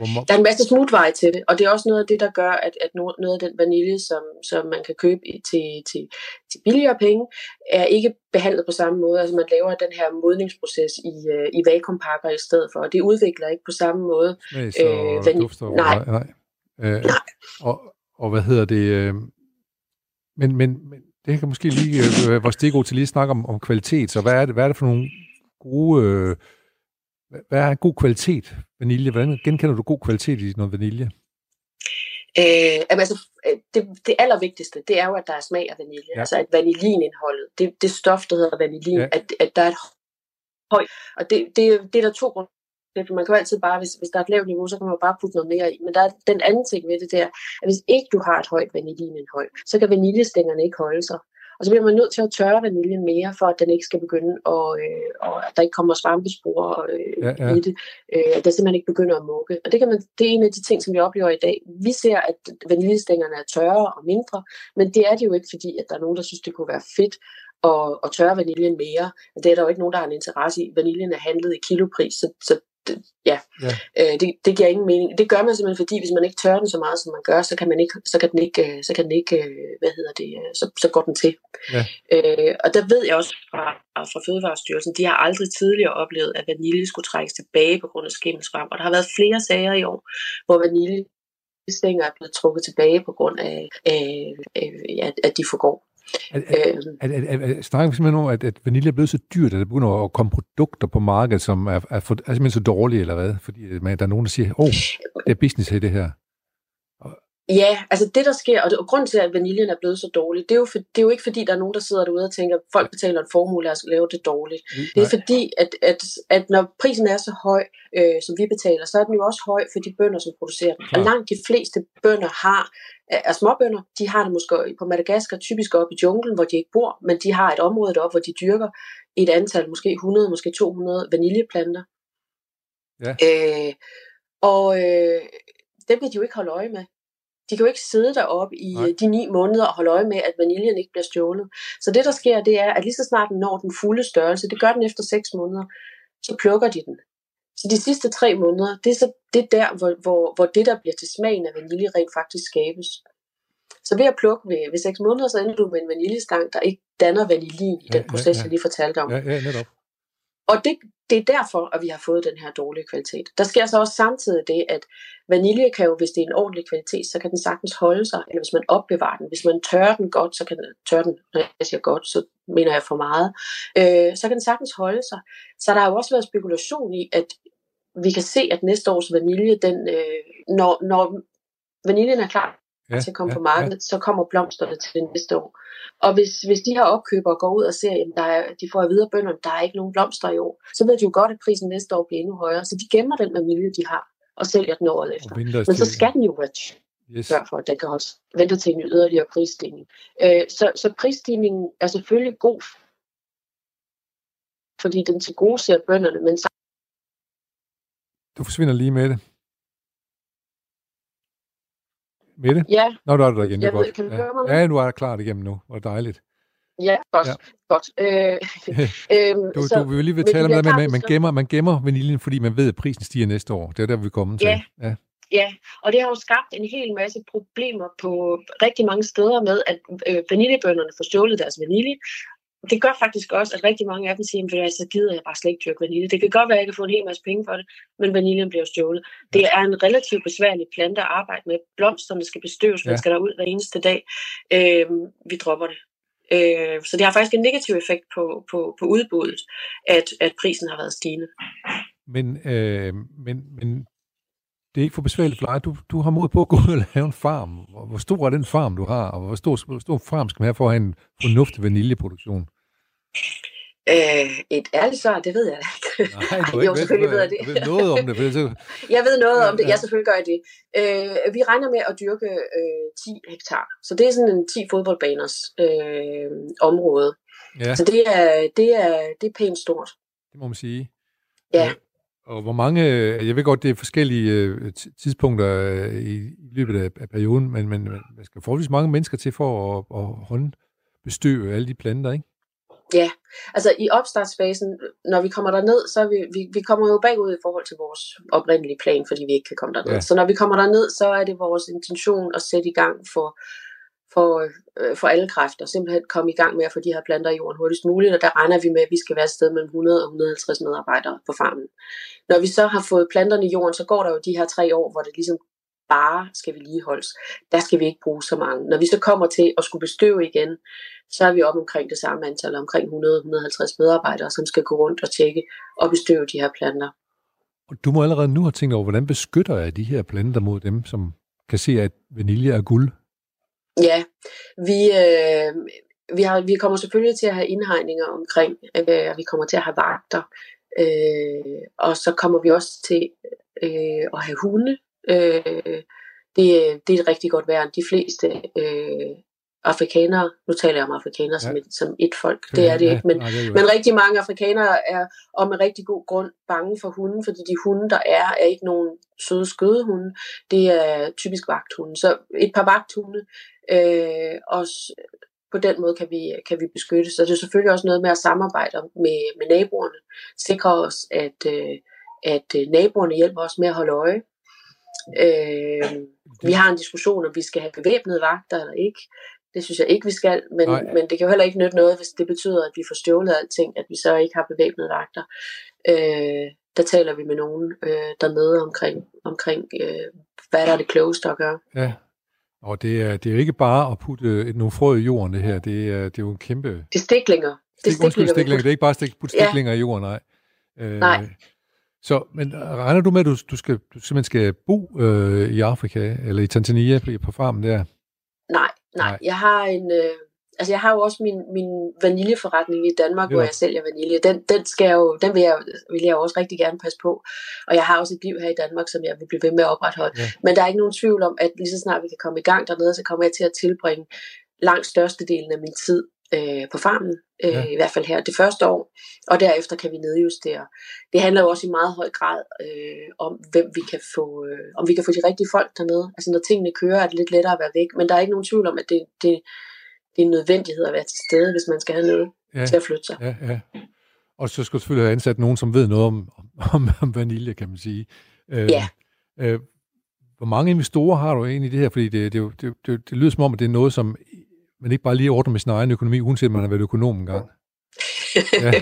S2: Hvor... Der er en masse smutveje til det, og det er også noget af det, der gør, at, at noget af den vanilje, som, som man kan købe til, til, til billigere penge, er ikke behandlet på samme måde. Altså man laver den her modningsproces i, uh, i vakuumpakker i stedet for, og det udvikler ikke på samme måde.
S1: Nej, så øh, van... dufter, nej. nej. nej. Øh, nej. Og, og hvad hedder det? Øh, men, men, men det kan måske lige øh, vores stikord til lige at snakke om, om kvalitet. Så hvad er det, hvad er det for nogle gode... Øh, hvad er god kvalitet vanilje? Hvordan genkender du god kvalitet i noget vanilje?
S2: Øh, altså, øh, det, det allervigtigste, det er jo, at der er smag af vanilje. Ja. Altså at vanillinindholdet, det, det stof, der hedder vanillin, ja. at, at der er et højt. Og det, det, det er der to grunde man kan jo altid bare, hvis, hvis der er et lavt niveau, så kan man jo bare putte noget mere i. Men der er den anden ting ved det der, at hvis ikke du har et højt vanillinindhold, så kan vaniljestængerne ikke holde sig. Og så bliver man nødt til at tørre vaniljen mere, for at den ikke skal begynde, og, øh, og at der ikke kommer svampespor øh, ja, ja. i det. Øh, at der simpelthen ikke begynder at mukke. Og det, kan man, det er en af de ting, som vi oplever i dag. Vi ser, at vaniljestængerne er tørre og mindre, men det er det jo ikke, fordi at der er nogen, der synes, det kunne være fedt og, og tørre vaniljen mere. Det er der jo ikke nogen, der har en interesse i. Vaniljen er handlet i kilopris, så, så ja, ja. Øh, det, det giver ingen mening. Det gør man simpelthen, fordi hvis man ikke tørrer den så meget, som man gør, så kan, man ikke, så kan den ikke, øh, så kan den ikke øh, hvad hedder det, øh, så, så går den til. Ja. Øh, og der ved jeg også fra, fra Fødevarestyrelsen, de har aldrig tidligere oplevet, at vanilje skulle trækkes tilbage på grund af skimmelsvamp. Og der har været flere sager i år, hvor vanilje stænger er blevet trukket tilbage på grund af, af, af ja, at de forgår.
S1: At, at, at, at, at, snakker vi simpelthen om, at, at vanilje er blevet så dyrt, at der begynder at komme produkter på markedet, som er, er, for, er simpelthen så dårlige, eller hvad? Fordi man, der er nogen, der siger, åh, oh, det er business i det her.
S2: Ja, altså det der sker, og, det, og grund til, at vaniljen er blevet så dårlig, det er, jo for, det er jo ikke fordi, der er nogen, der sidder derude og tænker, at folk betaler en formue, lad os lave det dårligt. Mm, det er fordi, at, at, at når prisen er så høj, øh, som vi betaler, så er den jo også høj for de bønder, som producerer den. Og langt de fleste bønder har, er småbønder, de har det måske på Madagaskar typisk op i junglen, hvor de ikke bor, men de har et område deroppe, hvor de dyrker et antal, måske 100, måske 200 vaniljeplanter. Ja. Øh, og øh, dem kan de jo ikke holde øje med. De kan jo ikke sidde deroppe i Nej. de ni måneder og holde øje med, at vaniljen ikke bliver stjålet. Så det, der sker, det er, at lige så snart den når den fulde størrelse, det gør den efter 6 måneder, så plukker de den. Så de sidste tre måneder, det er, så, det er der, hvor, hvor, hvor det, der bliver til smagen af vanilje, rent faktisk skabes. Så ved at plukke ved, ved 6 måneder, så ender du med en vaniljestang, der ikke danner vanilin i ja, den proces, ja, ja. jeg lige fortalte om.
S1: Ja, ja, netop.
S2: Og det, det er derfor, at vi har fået den her dårlige kvalitet. Der sker så også samtidig det, at vanilje kan jo, hvis det er en ordentlig kvalitet, så kan den sagtens holde sig, eller hvis man opbevarer den. Hvis man tørrer den godt, så kan den, tørre den, når jeg siger godt, så mener jeg for meget, øh, så kan den sagtens holde sig. Så der har jo også været spekulation i, at vi kan se, at næste års vanilje, den, øh, når, når vaniljen er klar ja, til at komme ja, på markedet, ja. så kommer blomsterne til det næste år. Og hvis, hvis de her opkøbere går ud og ser, at der er, de får at vide af bønderne, der er ikke nogen blomster i år, så ved de jo godt, at prisen næste år bliver endnu højere. Så de gemmer den vanilje, de har, og sælger den året efter. Men så skal den jo være yes. for, at den kan også vente til en yderligere prisstigning. Øh, så, så prisstigningen er selvfølgelig god, fordi den til gode ser bønderne, men
S1: du forsvinder lige med det.
S2: Mette? Ja.
S1: Nå, du er der igen.
S2: Jeg
S1: ved,
S2: kan du ja. høre mig?
S1: Ja, du er klart igennem nu. Hvor dejligt.
S2: Ja, godt. Ja. godt. Øh,
S1: øh, du, så, du vil lige vil tale om det med, at man gemmer, man gemmer vaniljen, fordi man ved, at prisen stiger næste år. Det er der, vi kommer til.
S2: Ja. ja. Ja, og det har jo skabt en hel masse problemer på rigtig mange steder med, at øh, vaniljebønderne får stjålet deres vanilje, det gør faktisk også, at rigtig mange af dem siger, at så gider jeg bare slet ikke dyrke vanilje. Det kan godt være, at jeg kan få en hel masse penge for det, men vaniljen bliver stjålet. Det er en relativt besværlig plante at arbejde med. Blomsterne skal bestøves, ja. man skal derud hver eneste dag. Øh, vi dropper det. Øh, så det har faktisk en negativ effekt på, på, på udbuddet, at, at prisen har været stigende.
S1: Men, øh, men, men det er ikke for besværligt for dig. Du, du har mod på at gå ud og lave en farm. Hvor stor er den farm, du har? Og hvor stor, hvor stor farm skal man have for at have en fornuftig vaniljeproduktion?
S2: Øh, et ærligt svar, det ved jeg ikke. Nej, du jo, ikke selvfølgelig ved, jeg det.
S1: Du ved noget om det. For
S2: det jeg ved noget om det. Ja, selvfølgelig gør jeg det. Øh, vi regner med at dyrke øh, 10 hektar. Så det er sådan en 10 fodboldbaners øh, område. Ja. Så det er, det, er, det er pænt stort.
S1: Det må man sige.
S2: Ja.
S1: Og hvor mange, jeg ved godt, det er forskellige øh, tidspunkter øh, i, løbet af, perioden, men, men der skal forholdsvis mange mennesker til for at, at håndbestøve alle de planter, ikke?
S2: Ja, altså i opstartsfasen, når vi kommer derned, så vi, vi, vi kommer jo bagud i forhold til vores oprindelige plan, fordi vi ikke kan komme derned. Ja. Så når vi kommer derned, så er det vores intention at sætte i gang for for, øh, for alle kræfter. Simpelthen komme i gang med at få de her planter i jorden hurtigst muligt, og der regner vi med, at vi skal være et sted mellem 100 og 150 medarbejdere på farmen. Når vi så har fået planterne i jorden, så går der jo de her tre år, hvor det ligesom bare skal vedligeholdes. Der skal vi ikke bruge så mange. Når vi så kommer til at skulle bestøve igen, så er vi op omkring det samme antal, omkring 100-150 medarbejdere, som skal gå rundt og tjekke og bestøve de her planter.
S1: Og Du må allerede nu have tænkt over, hvordan beskytter jeg de her planter mod dem, som kan se, at vanilje er guld?
S2: Ja, vi, øh, vi, har, vi kommer selvfølgelig til at have indhegninger omkring, øh, og vi kommer til at have vagter, øh, og så kommer vi også til øh, at have hunde. Øh, det, det er et rigtig godt værn. De fleste øh, afrikanere, nu taler jeg om afrikanere ja. som, et, som et folk, det er det ja, ikke, men, nej, det er men rigtig mange afrikanere er, og med rigtig god grund, bange for hunden, fordi de hunde, der er, er ikke nogen søde skødehunde, det er typisk vagthunde. Så et par vagthunde, øh, og på den måde kan vi, kan vi beskytte. Så det er selvfølgelig også noget med at samarbejde med, med naboerne, sikre os, at, øh, at øh, naboerne hjælper os med at holde øje. Øh, vi har en diskussion, om vi skal have bevæbnede vagter eller ikke. Det synes jeg ikke, vi skal, men, men det kan jo heller ikke nytte noget, hvis det betyder, at vi får stjålet alting, at vi så ikke har bevæbnede vagter. Øh, der taler vi med nogen øh, dernede omkring, omkring øh, hvad der er det klogeste at gøre.
S1: Ja, og det er, det er ikke bare at putte nogle frø i jorden, det her. Det er, det er jo en kæmpe... Det
S2: er stiklinger.
S1: Det er stiklinger, stiklinger. Det er ikke bare at putte stiklinger ja. i jorden, nej.
S2: Øh, nej.
S1: Så, men regner du med, at du, du, skal, du simpelthen skal bo øh, i Afrika, eller i Tanzania på, farmen der?
S2: Nej, nej. Jeg har en... Øh, altså jeg har jo også min, min vaniljeforretning i Danmark, ja. hvor jeg sælger vanilje. Den, den, skal jeg jo, den vil, jeg, vil jeg jo også rigtig gerne passe på. Og jeg har også et liv her i Danmark, som jeg vil blive ved med at opretholde. Ja. Men der er ikke nogen tvivl om, at lige så snart vi kan komme i gang dernede, så kommer jeg til at tilbringe langt størstedelen af min tid øh, på farmen, øh, ja. i hvert fald her det første år, og derefter kan vi nedjustere. Det handler jo også i meget høj grad øh, om, hvem vi kan få, øh, om vi kan få de rigtige folk dernede. Altså når tingene kører, er det lidt lettere at være væk, men der er ikke nogen tvivl om, at det, det, det er en nødvendighed at være til stede, hvis man skal have noget ja, til at flytte sig.
S1: Ja, ja. Og så skal du selvfølgelig have ansat nogen, som ved noget om, om, om vanilje, kan man sige.
S2: Øh, ja.
S1: Øh, hvor mange investorer har du egentlig i det her? Fordi det, det, det, det, det lyder som om, at det er noget, som man ikke bare lige ordner med sin egen økonomi, uanset om man har været økonom engang.
S2: Ja.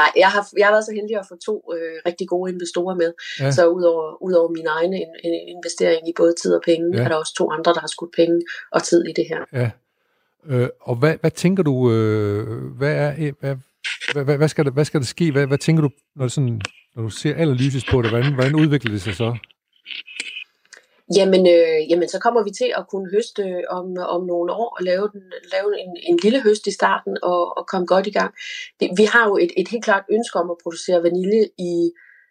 S2: Nej, jeg har, jeg har været så heldig at få to øh, rigtig gode investorer med. Ja. Så udover, udover min egen investering i både tid og penge, ja. er der også to andre, der har skudt penge og tid i det her.
S1: Ja. Øh, og hvad, hvad tænker du, øh, hvad, er, øh, hvad, hvad, hvad, skal der, hvad skal der ske? Hvad, hvad tænker du, når, det sådan, når du ser allerlyses på det? Hvordan, hvordan udvikler det sig så?
S2: Jamen, øh, jamen, så kommer vi til at kunne høste øh, om, om nogle år og lave, den, lave en, en lille høst i starten og, og komme godt i gang. Vi har jo et, et helt klart ønske om at producere vanilje i,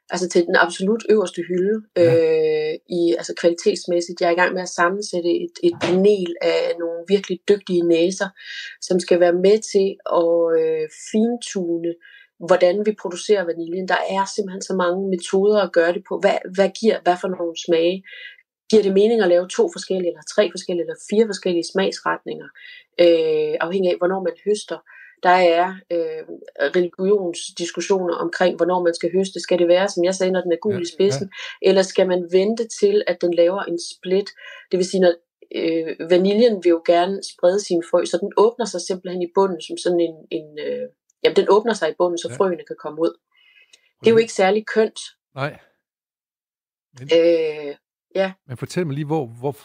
S2: altså til den absolut øverste hylde, ja. øh, i, altså kvalitetsmæssigt. Jeg er i gang med at sammensætte et, et panel af nogle virkelig dygtige næser, som skal være med til at øh, fintune, hvordan vi producerer vaniljen. Der er simpelthen så mange metoder at gøre det på. Hvad, hvad giver hvad for nogle smage? Giver det mening at lave to forskellige, eller tre forskellige, eller fire forskellige smagsretninger, øh, afhængig af, hvornår man høster? Der er øh, religionsdiskussioner omkring, hvornår man skal høste. Skal det være, som jeg sagde, når den er gul ja, i spidsen? Ja. Eller skal man vente til, at den laver en split? Det vil sige, når øh, vaniljen vil jo gerne sprede sin frø, så den åbner sig simpelthen i bunden som sådan en... en øh, jamen, den åbner sig i bunden, så ja. frøene kan komme ud. Det er jo ikke særlig kønt.
S1: Nej.
S2: Men, øh, ja.
S1: Men fortæl mig lige, hvor, hvor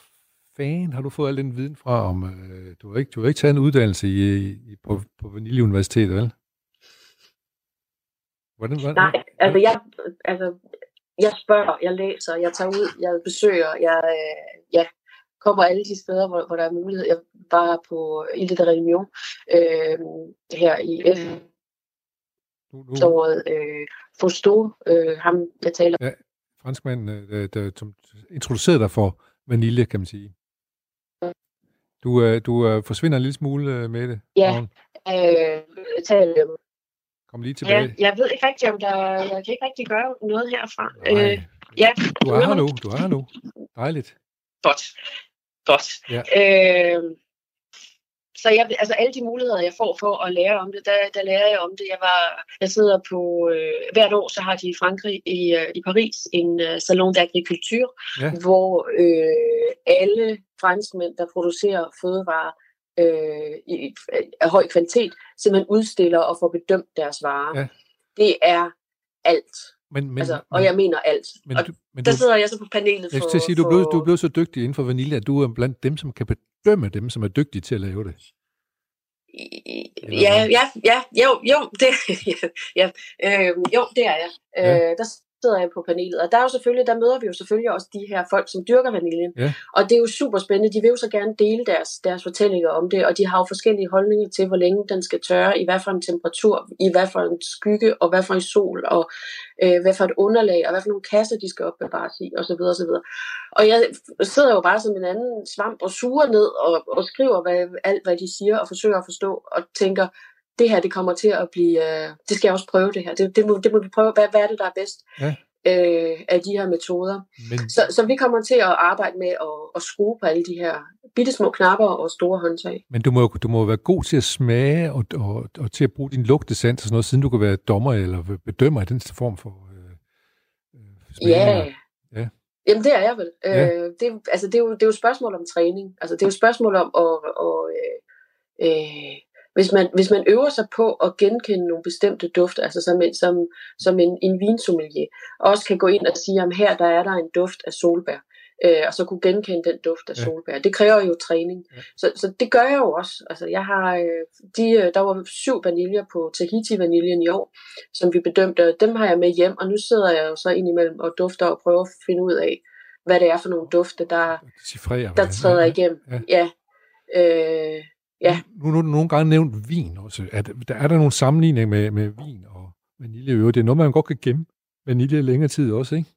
S1: fanden har du fået al den viden fra om, øh, du, har ikke, du har ikke taget en uddannelse i, i, på, på Vanille Universitet, vel?
S2: Hvordan, hvordan, Nej, altså jeg, altså jeg spørger, jeg læser, jeg tager ud, jeg besøger, jeg, øh, jeg kommer alle de steder, hvor, hvor der er mulighed. Jeg var på Ile de Réunion øh, her i. Så øh, Fausto, øh, ham jeg taler
S1: ja, franskmanden, øh, der, der, introducerede dig for vanilje, kan man sige. Du, øh, du øh, forsvinder en lille smule øh, med det.
S2: Ja, øh, tal,
S1: Kom lige tilbage. Ja,
S2: jeg ved ikke rigtig, om der... Jeg kan ikke rigtig gøre noget herfra.
S1: Nej. Øh, ja. Du er her nu, du er her nu. Dejligt.
S2: Godt. Godt. Ja. Øh, så jeg, altså alle de muligheder, jeg får for at lære om det, der, der lærer jeg om det. Jeg, var, jeg sidder på, øh, hvert år så har de i Frankrig, i, øh, i Paris, en uh, salon d'agriculture, ja. hvor øh, alle franskmænd, der producerer fødevarer øh, i, af høj kvalitet, simpelthen udstiller og får bedømt deres varer. Ja. Det er alt. Men, men, altså, og jeg mener alt. Men, og men der du, sidder jeg så på panelet
S1: for... Jeg skal sige, du, blev, du blev så dygtig inden for vanilje, at du er blandt dem, som kan bedømme dem, som er dygtige til at lave det.
S2: Ja, ja, ja, jo, jo, det, ja, øh, jo, det er jeg. Ja. Øh, der sidder jeg på panelet, og der er jo selvfølgelig, der møder vi jo selvfølgelig også de her folk, som dyrker vaniljen.
S1: Ja.
S2: Og det er jo super spændende. De vil jo så gerne dele deres, deres fortællinger om det, og de har jo forskellige holdninger til, hvor længe den skal tørre, i hvad for en temperatur, i hvad for en skygge, og hvad for en sol, og øh, hvad for et underlag, og hvad for nogle kasser, de skal opbevares i, osv. Og, så videre. og jeg sidder jo bare som en anden svamp og suger ned og, og skriver hvad, alt, hvad de siger, og forsøger at forstå, og tænker, det her det kommer til at blive, øh, det skal jeg også prøve det her, det, det, må, det må vi prøve, hvad, hvad er det, der er bedst
S1: Ja.
S2: øh, af de her metoder.
S1: Men,
S2: Så, så vi kommer til at arbejde med at, at skrue på alle de her bitte små knapper og store håndtag.
S1: men du må, jo- du må være god til at smage og, og, og til at bruge din lugtesans og sådan noget, siden du kan være dommer eller bedømmer i den form for øh, øh, smagninger.
S2: Ja.
S1: Ja.
S2: Jamen det er jeg vel.
S1: Ja.
S2: Øh, det, altså, det, er jo, det er jo et spørgsmål om træning. Altså, det er jo et spørgsmål om at... at øh, øh, hvis, man, hvis man øver sig på at genkende nogle bestemte dufte, altså som, en, som, som en, en vinsommelier, og også kan gå ind og sige, at her der er der en duft af solbær, øh, og så kunne genkende den duft af
S1: Ja.
S2: solbær. Det kræver jo træning.
S1: Ja.
S2: Så, så det gør jeg jo også. Altså, jeg har, øh, de, øh, der var syv vaniljer på Tahiti-vaniljen i år, som vi bedømte. Dem har jeg med hjem, og nu sidder jeg jo så indimellem og dufter og prøver at finde ud af, hvad det er for nogle dufte, der,
S1: Cifrere,
S2: der træder
S1: ja,
S2: igennem.
S1: ja.
S2: Ja. Øh, Ja.
S1: Nu, har du nogle gange nævnt vin også. Er der, der, er der nogle sammenligninger med, med vin og vanilje? i øvrigt? Det er noget, man godt kan gemme vanilje i længere tid også, ikke?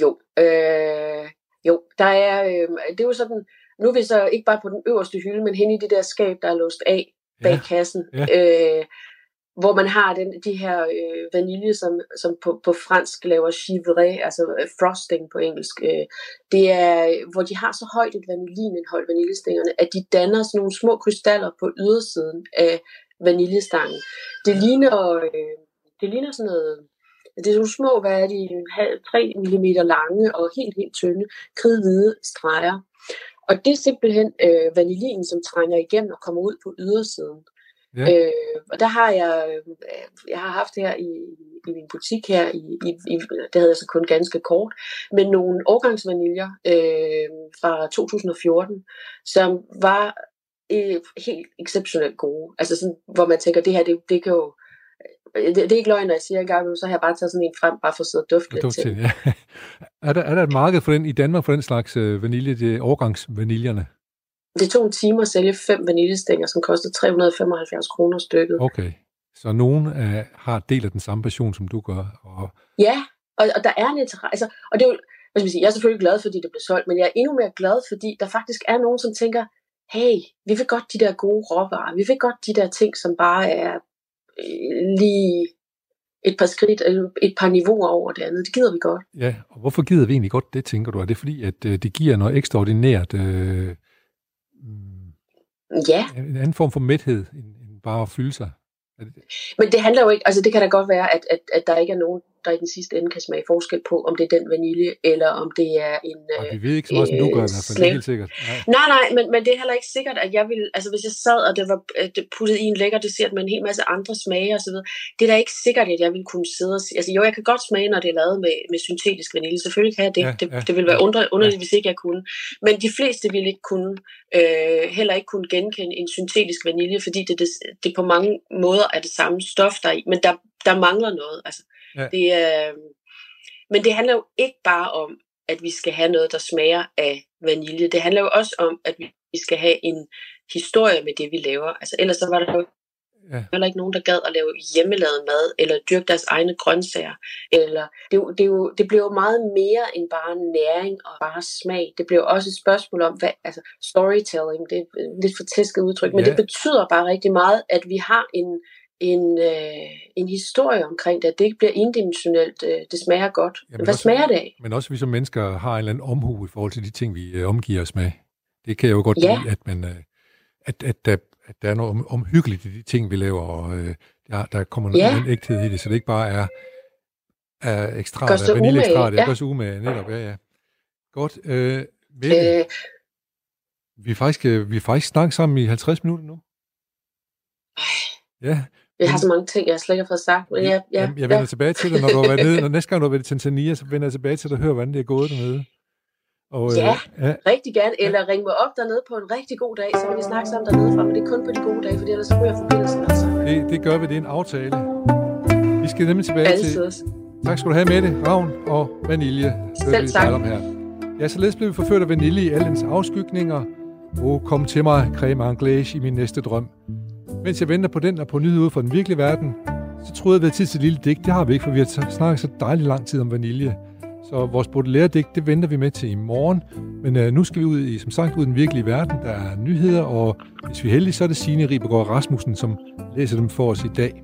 S2: jo. Øh, jo, der er, øh, det er jo sådan, nu er vi så ikke bare på den øverste hylde, men hen i det der skab, der er låst af bag
S1: Ja.
S2: kassen,
S1: Ja.
S2: øh, hvor man har den, de her øh, vanilje, som, som på, på fransk laver chivré, altså øh, frosting på engelsk. Øh, det er, hvor de har så højt et vanillinindhold, vaniljestængerne, at de danner sådan nogle små krystaller på ydersiden af vaniljestangen. Det ligner, øh, det ligner sådan noget, det er nogle små, hvad er de, 3 mm lange og helt, helt tynde, kridhvide streger. Og det er simpelthen øh, vanilin, som trænger igennem og kommer ud på ydersiden.
S1: Ja.
S2: Øh, og der har jeg, øh, jeg har haft her i, i min butik her, i, i, i, det havde jeg så kun ganske kort, men nogle årgangsvaniljer øh, fra 2014, som var øh, helt exceptionelt gode. Altså sådan, hvor man tænker, det her, det, det kan jo, det, det er ikke løgn, når jeg siger en gang, imellem, så har jeg bare taget sådan en frem, bare for at sidde og dufte lidt til,
S1: ja. er, der, er der et marked for den i Danmark for den slags øh, vanilje, det er årgangsvaniljerne?
S2: Det tog en time at sælge fem vaniljestænger, som kostede 375 kroner stykket.
S1: Okay. Så nogen øh, har deler den samme passion, som du gør. Og,
S2: Ja, og, og der er en interesse. Altså, og det er jo, hvad skal man sige, jeg er selvfølgelig glad, fordi det blev solgt, men jeg er endnu mere glad, fordi der faktisk er nogen, som tænker, hey, vi vil godt de der gode råvarer, vi vil godt de der ting, som bare er øh, lige et par skridt, et par niveauer over det andet. Det gider vi godt.
S1: ja, og hvorfor gider vi egentlig godt det, tænker du? Er det fordi, at øh, det giver noget ekstraordinært, øh, mm,
S2: Ja,
S1: en anden form for mæthed, end, end bare at fylde sig?
S2: Men det handler jo ikke, altså det kan da godt være, at, at, at der ikke er nogen, der i den sidste ende kan smage forskel på, om det er den vanilje, eller om det er en...
S1: og
S2: Øh,
S1: vi ved ikke så meget, som du gør i
S2: øh,
S1: hvert fald, det er
S2: slik.
S1: helt sikkert. Nej.
S2: Nej, nej, men, men det er heller ikke sikkert, at jeg vil, altså hvis jeg sad, og det var øh, det puttet i en lækker dessert med en hel masse andre smage og så videre, det er da ikke sikkert, at jeg vil kunne sidde og altså jo, jeg kan godt smage, når det er lavet med, med syntetisk vanilje, selvfølgelig kan jeg det,
S1: Ja,
S2: ja, det,
S1: ja,
S2: det ville være
S1: ja,
S2: under, underligt, hvis ikke jeg kunne, men de fleste ville ikke kunne, øh, heller ikke kunne genkende en syntetisk vanilje, fordi det, det, det på mange måder er det samme stof, der er i, men der, der mangler noget, altså,
S1: Ja.
S2: det, øh, men det handler jo ikke bare om, at vi skal have noget, der smager af vanilje. Det handler jo også om, at vi skal have en historie med det, vi laver. Altså, ellers så var der jo
S1: Ja.
S2: heller ikke nogen, der gad at lave hjemmelavet mad, eller dyrke deres egne grøntsager. Eller, det, jo- det, jo, det bliver jo meget mere end bare næring og bare smag. Det bliver jo også et spørgsmål om, hvad, altså storytelling, det er et lidt for tæsket udtryk, men
S1: Ja.
S2: det betyder bare rigtig meget, at vi har en, en, øh, en historie omkring det, at det ikke bliver indimensionelt, øh, det smager godt.
S1: Jamen
S2: Hvad
S1: også-
S2: smager det af?
S1: Men også vi som mennesker har en eller anden omhu i forhold til de ting, vi øh, omgiver os med. Det kan jeg jo godt
S2: Ja.
S1: lide, at, man, øh, at, at, der, at der er noget om, omhyggeligt i de ting, vi laver, og øh, der, der kommer noget
S2: Ja.
S1: en ægthed i det, så det ikke bare er, er ekstra, vaniljeekstrat,
S2: umage,
S1: det
S2: ja.
S1: gør sig umage, netop, ja, ja. Godt. Øh, Mette,
S2: Øh,
S1: vi, er faktisk, øh, vi er faktisk snakket sammen i 50 minutter nu. Ja,
S2: jeg har så mange ting, jeg slet ikke har fået sagt, men jeg, ja,
S1: Jamen, jeg vender
S2: ja.
S1: tilbage til dig, når du har været nede. Når næste gang du har været i Tanzania, så vender jeg tilbage til dig og hører, hvordan det er gået dernede. Og,
S2: Ja.
S1: Øh, ja,
S2: rigtig gerne, eller ring mig op dernede på en rigtig god dag, så kan vi snakke sammen dernede fra, men det er kun på de gode dage, for ellers så ryger forbindelsen altså.
S1: det, det gør vi, det er en aftale. Vi skal nemlig tilbage til,
S2: Altid.
S1: Tak skal du have, Mette, Ravn og Vanilje.
S2: Selv tak.
S1: Om her. Ja, således blev vi forført af vanilje i alle dens afskygninger. Og kom til mig, creme anglais i min næste drøm. Mens jeg venter på den og på nyheder ud fra den virkelige verden, så troede jeg, at vi havde tid til et lille digt. Det har vi ikke, for vi har snakket så dejligt lang tid om vanilje. Så vores Baudelaire-digt, det venter vi med til i morgen. Men øh, nu skal vi ud i, som sagt, ud i den virkelige verden. Der er nyheder, og hvis vi er heldige, så er det Signe Ribergaard Rasmussen, som læser dem for os i dag.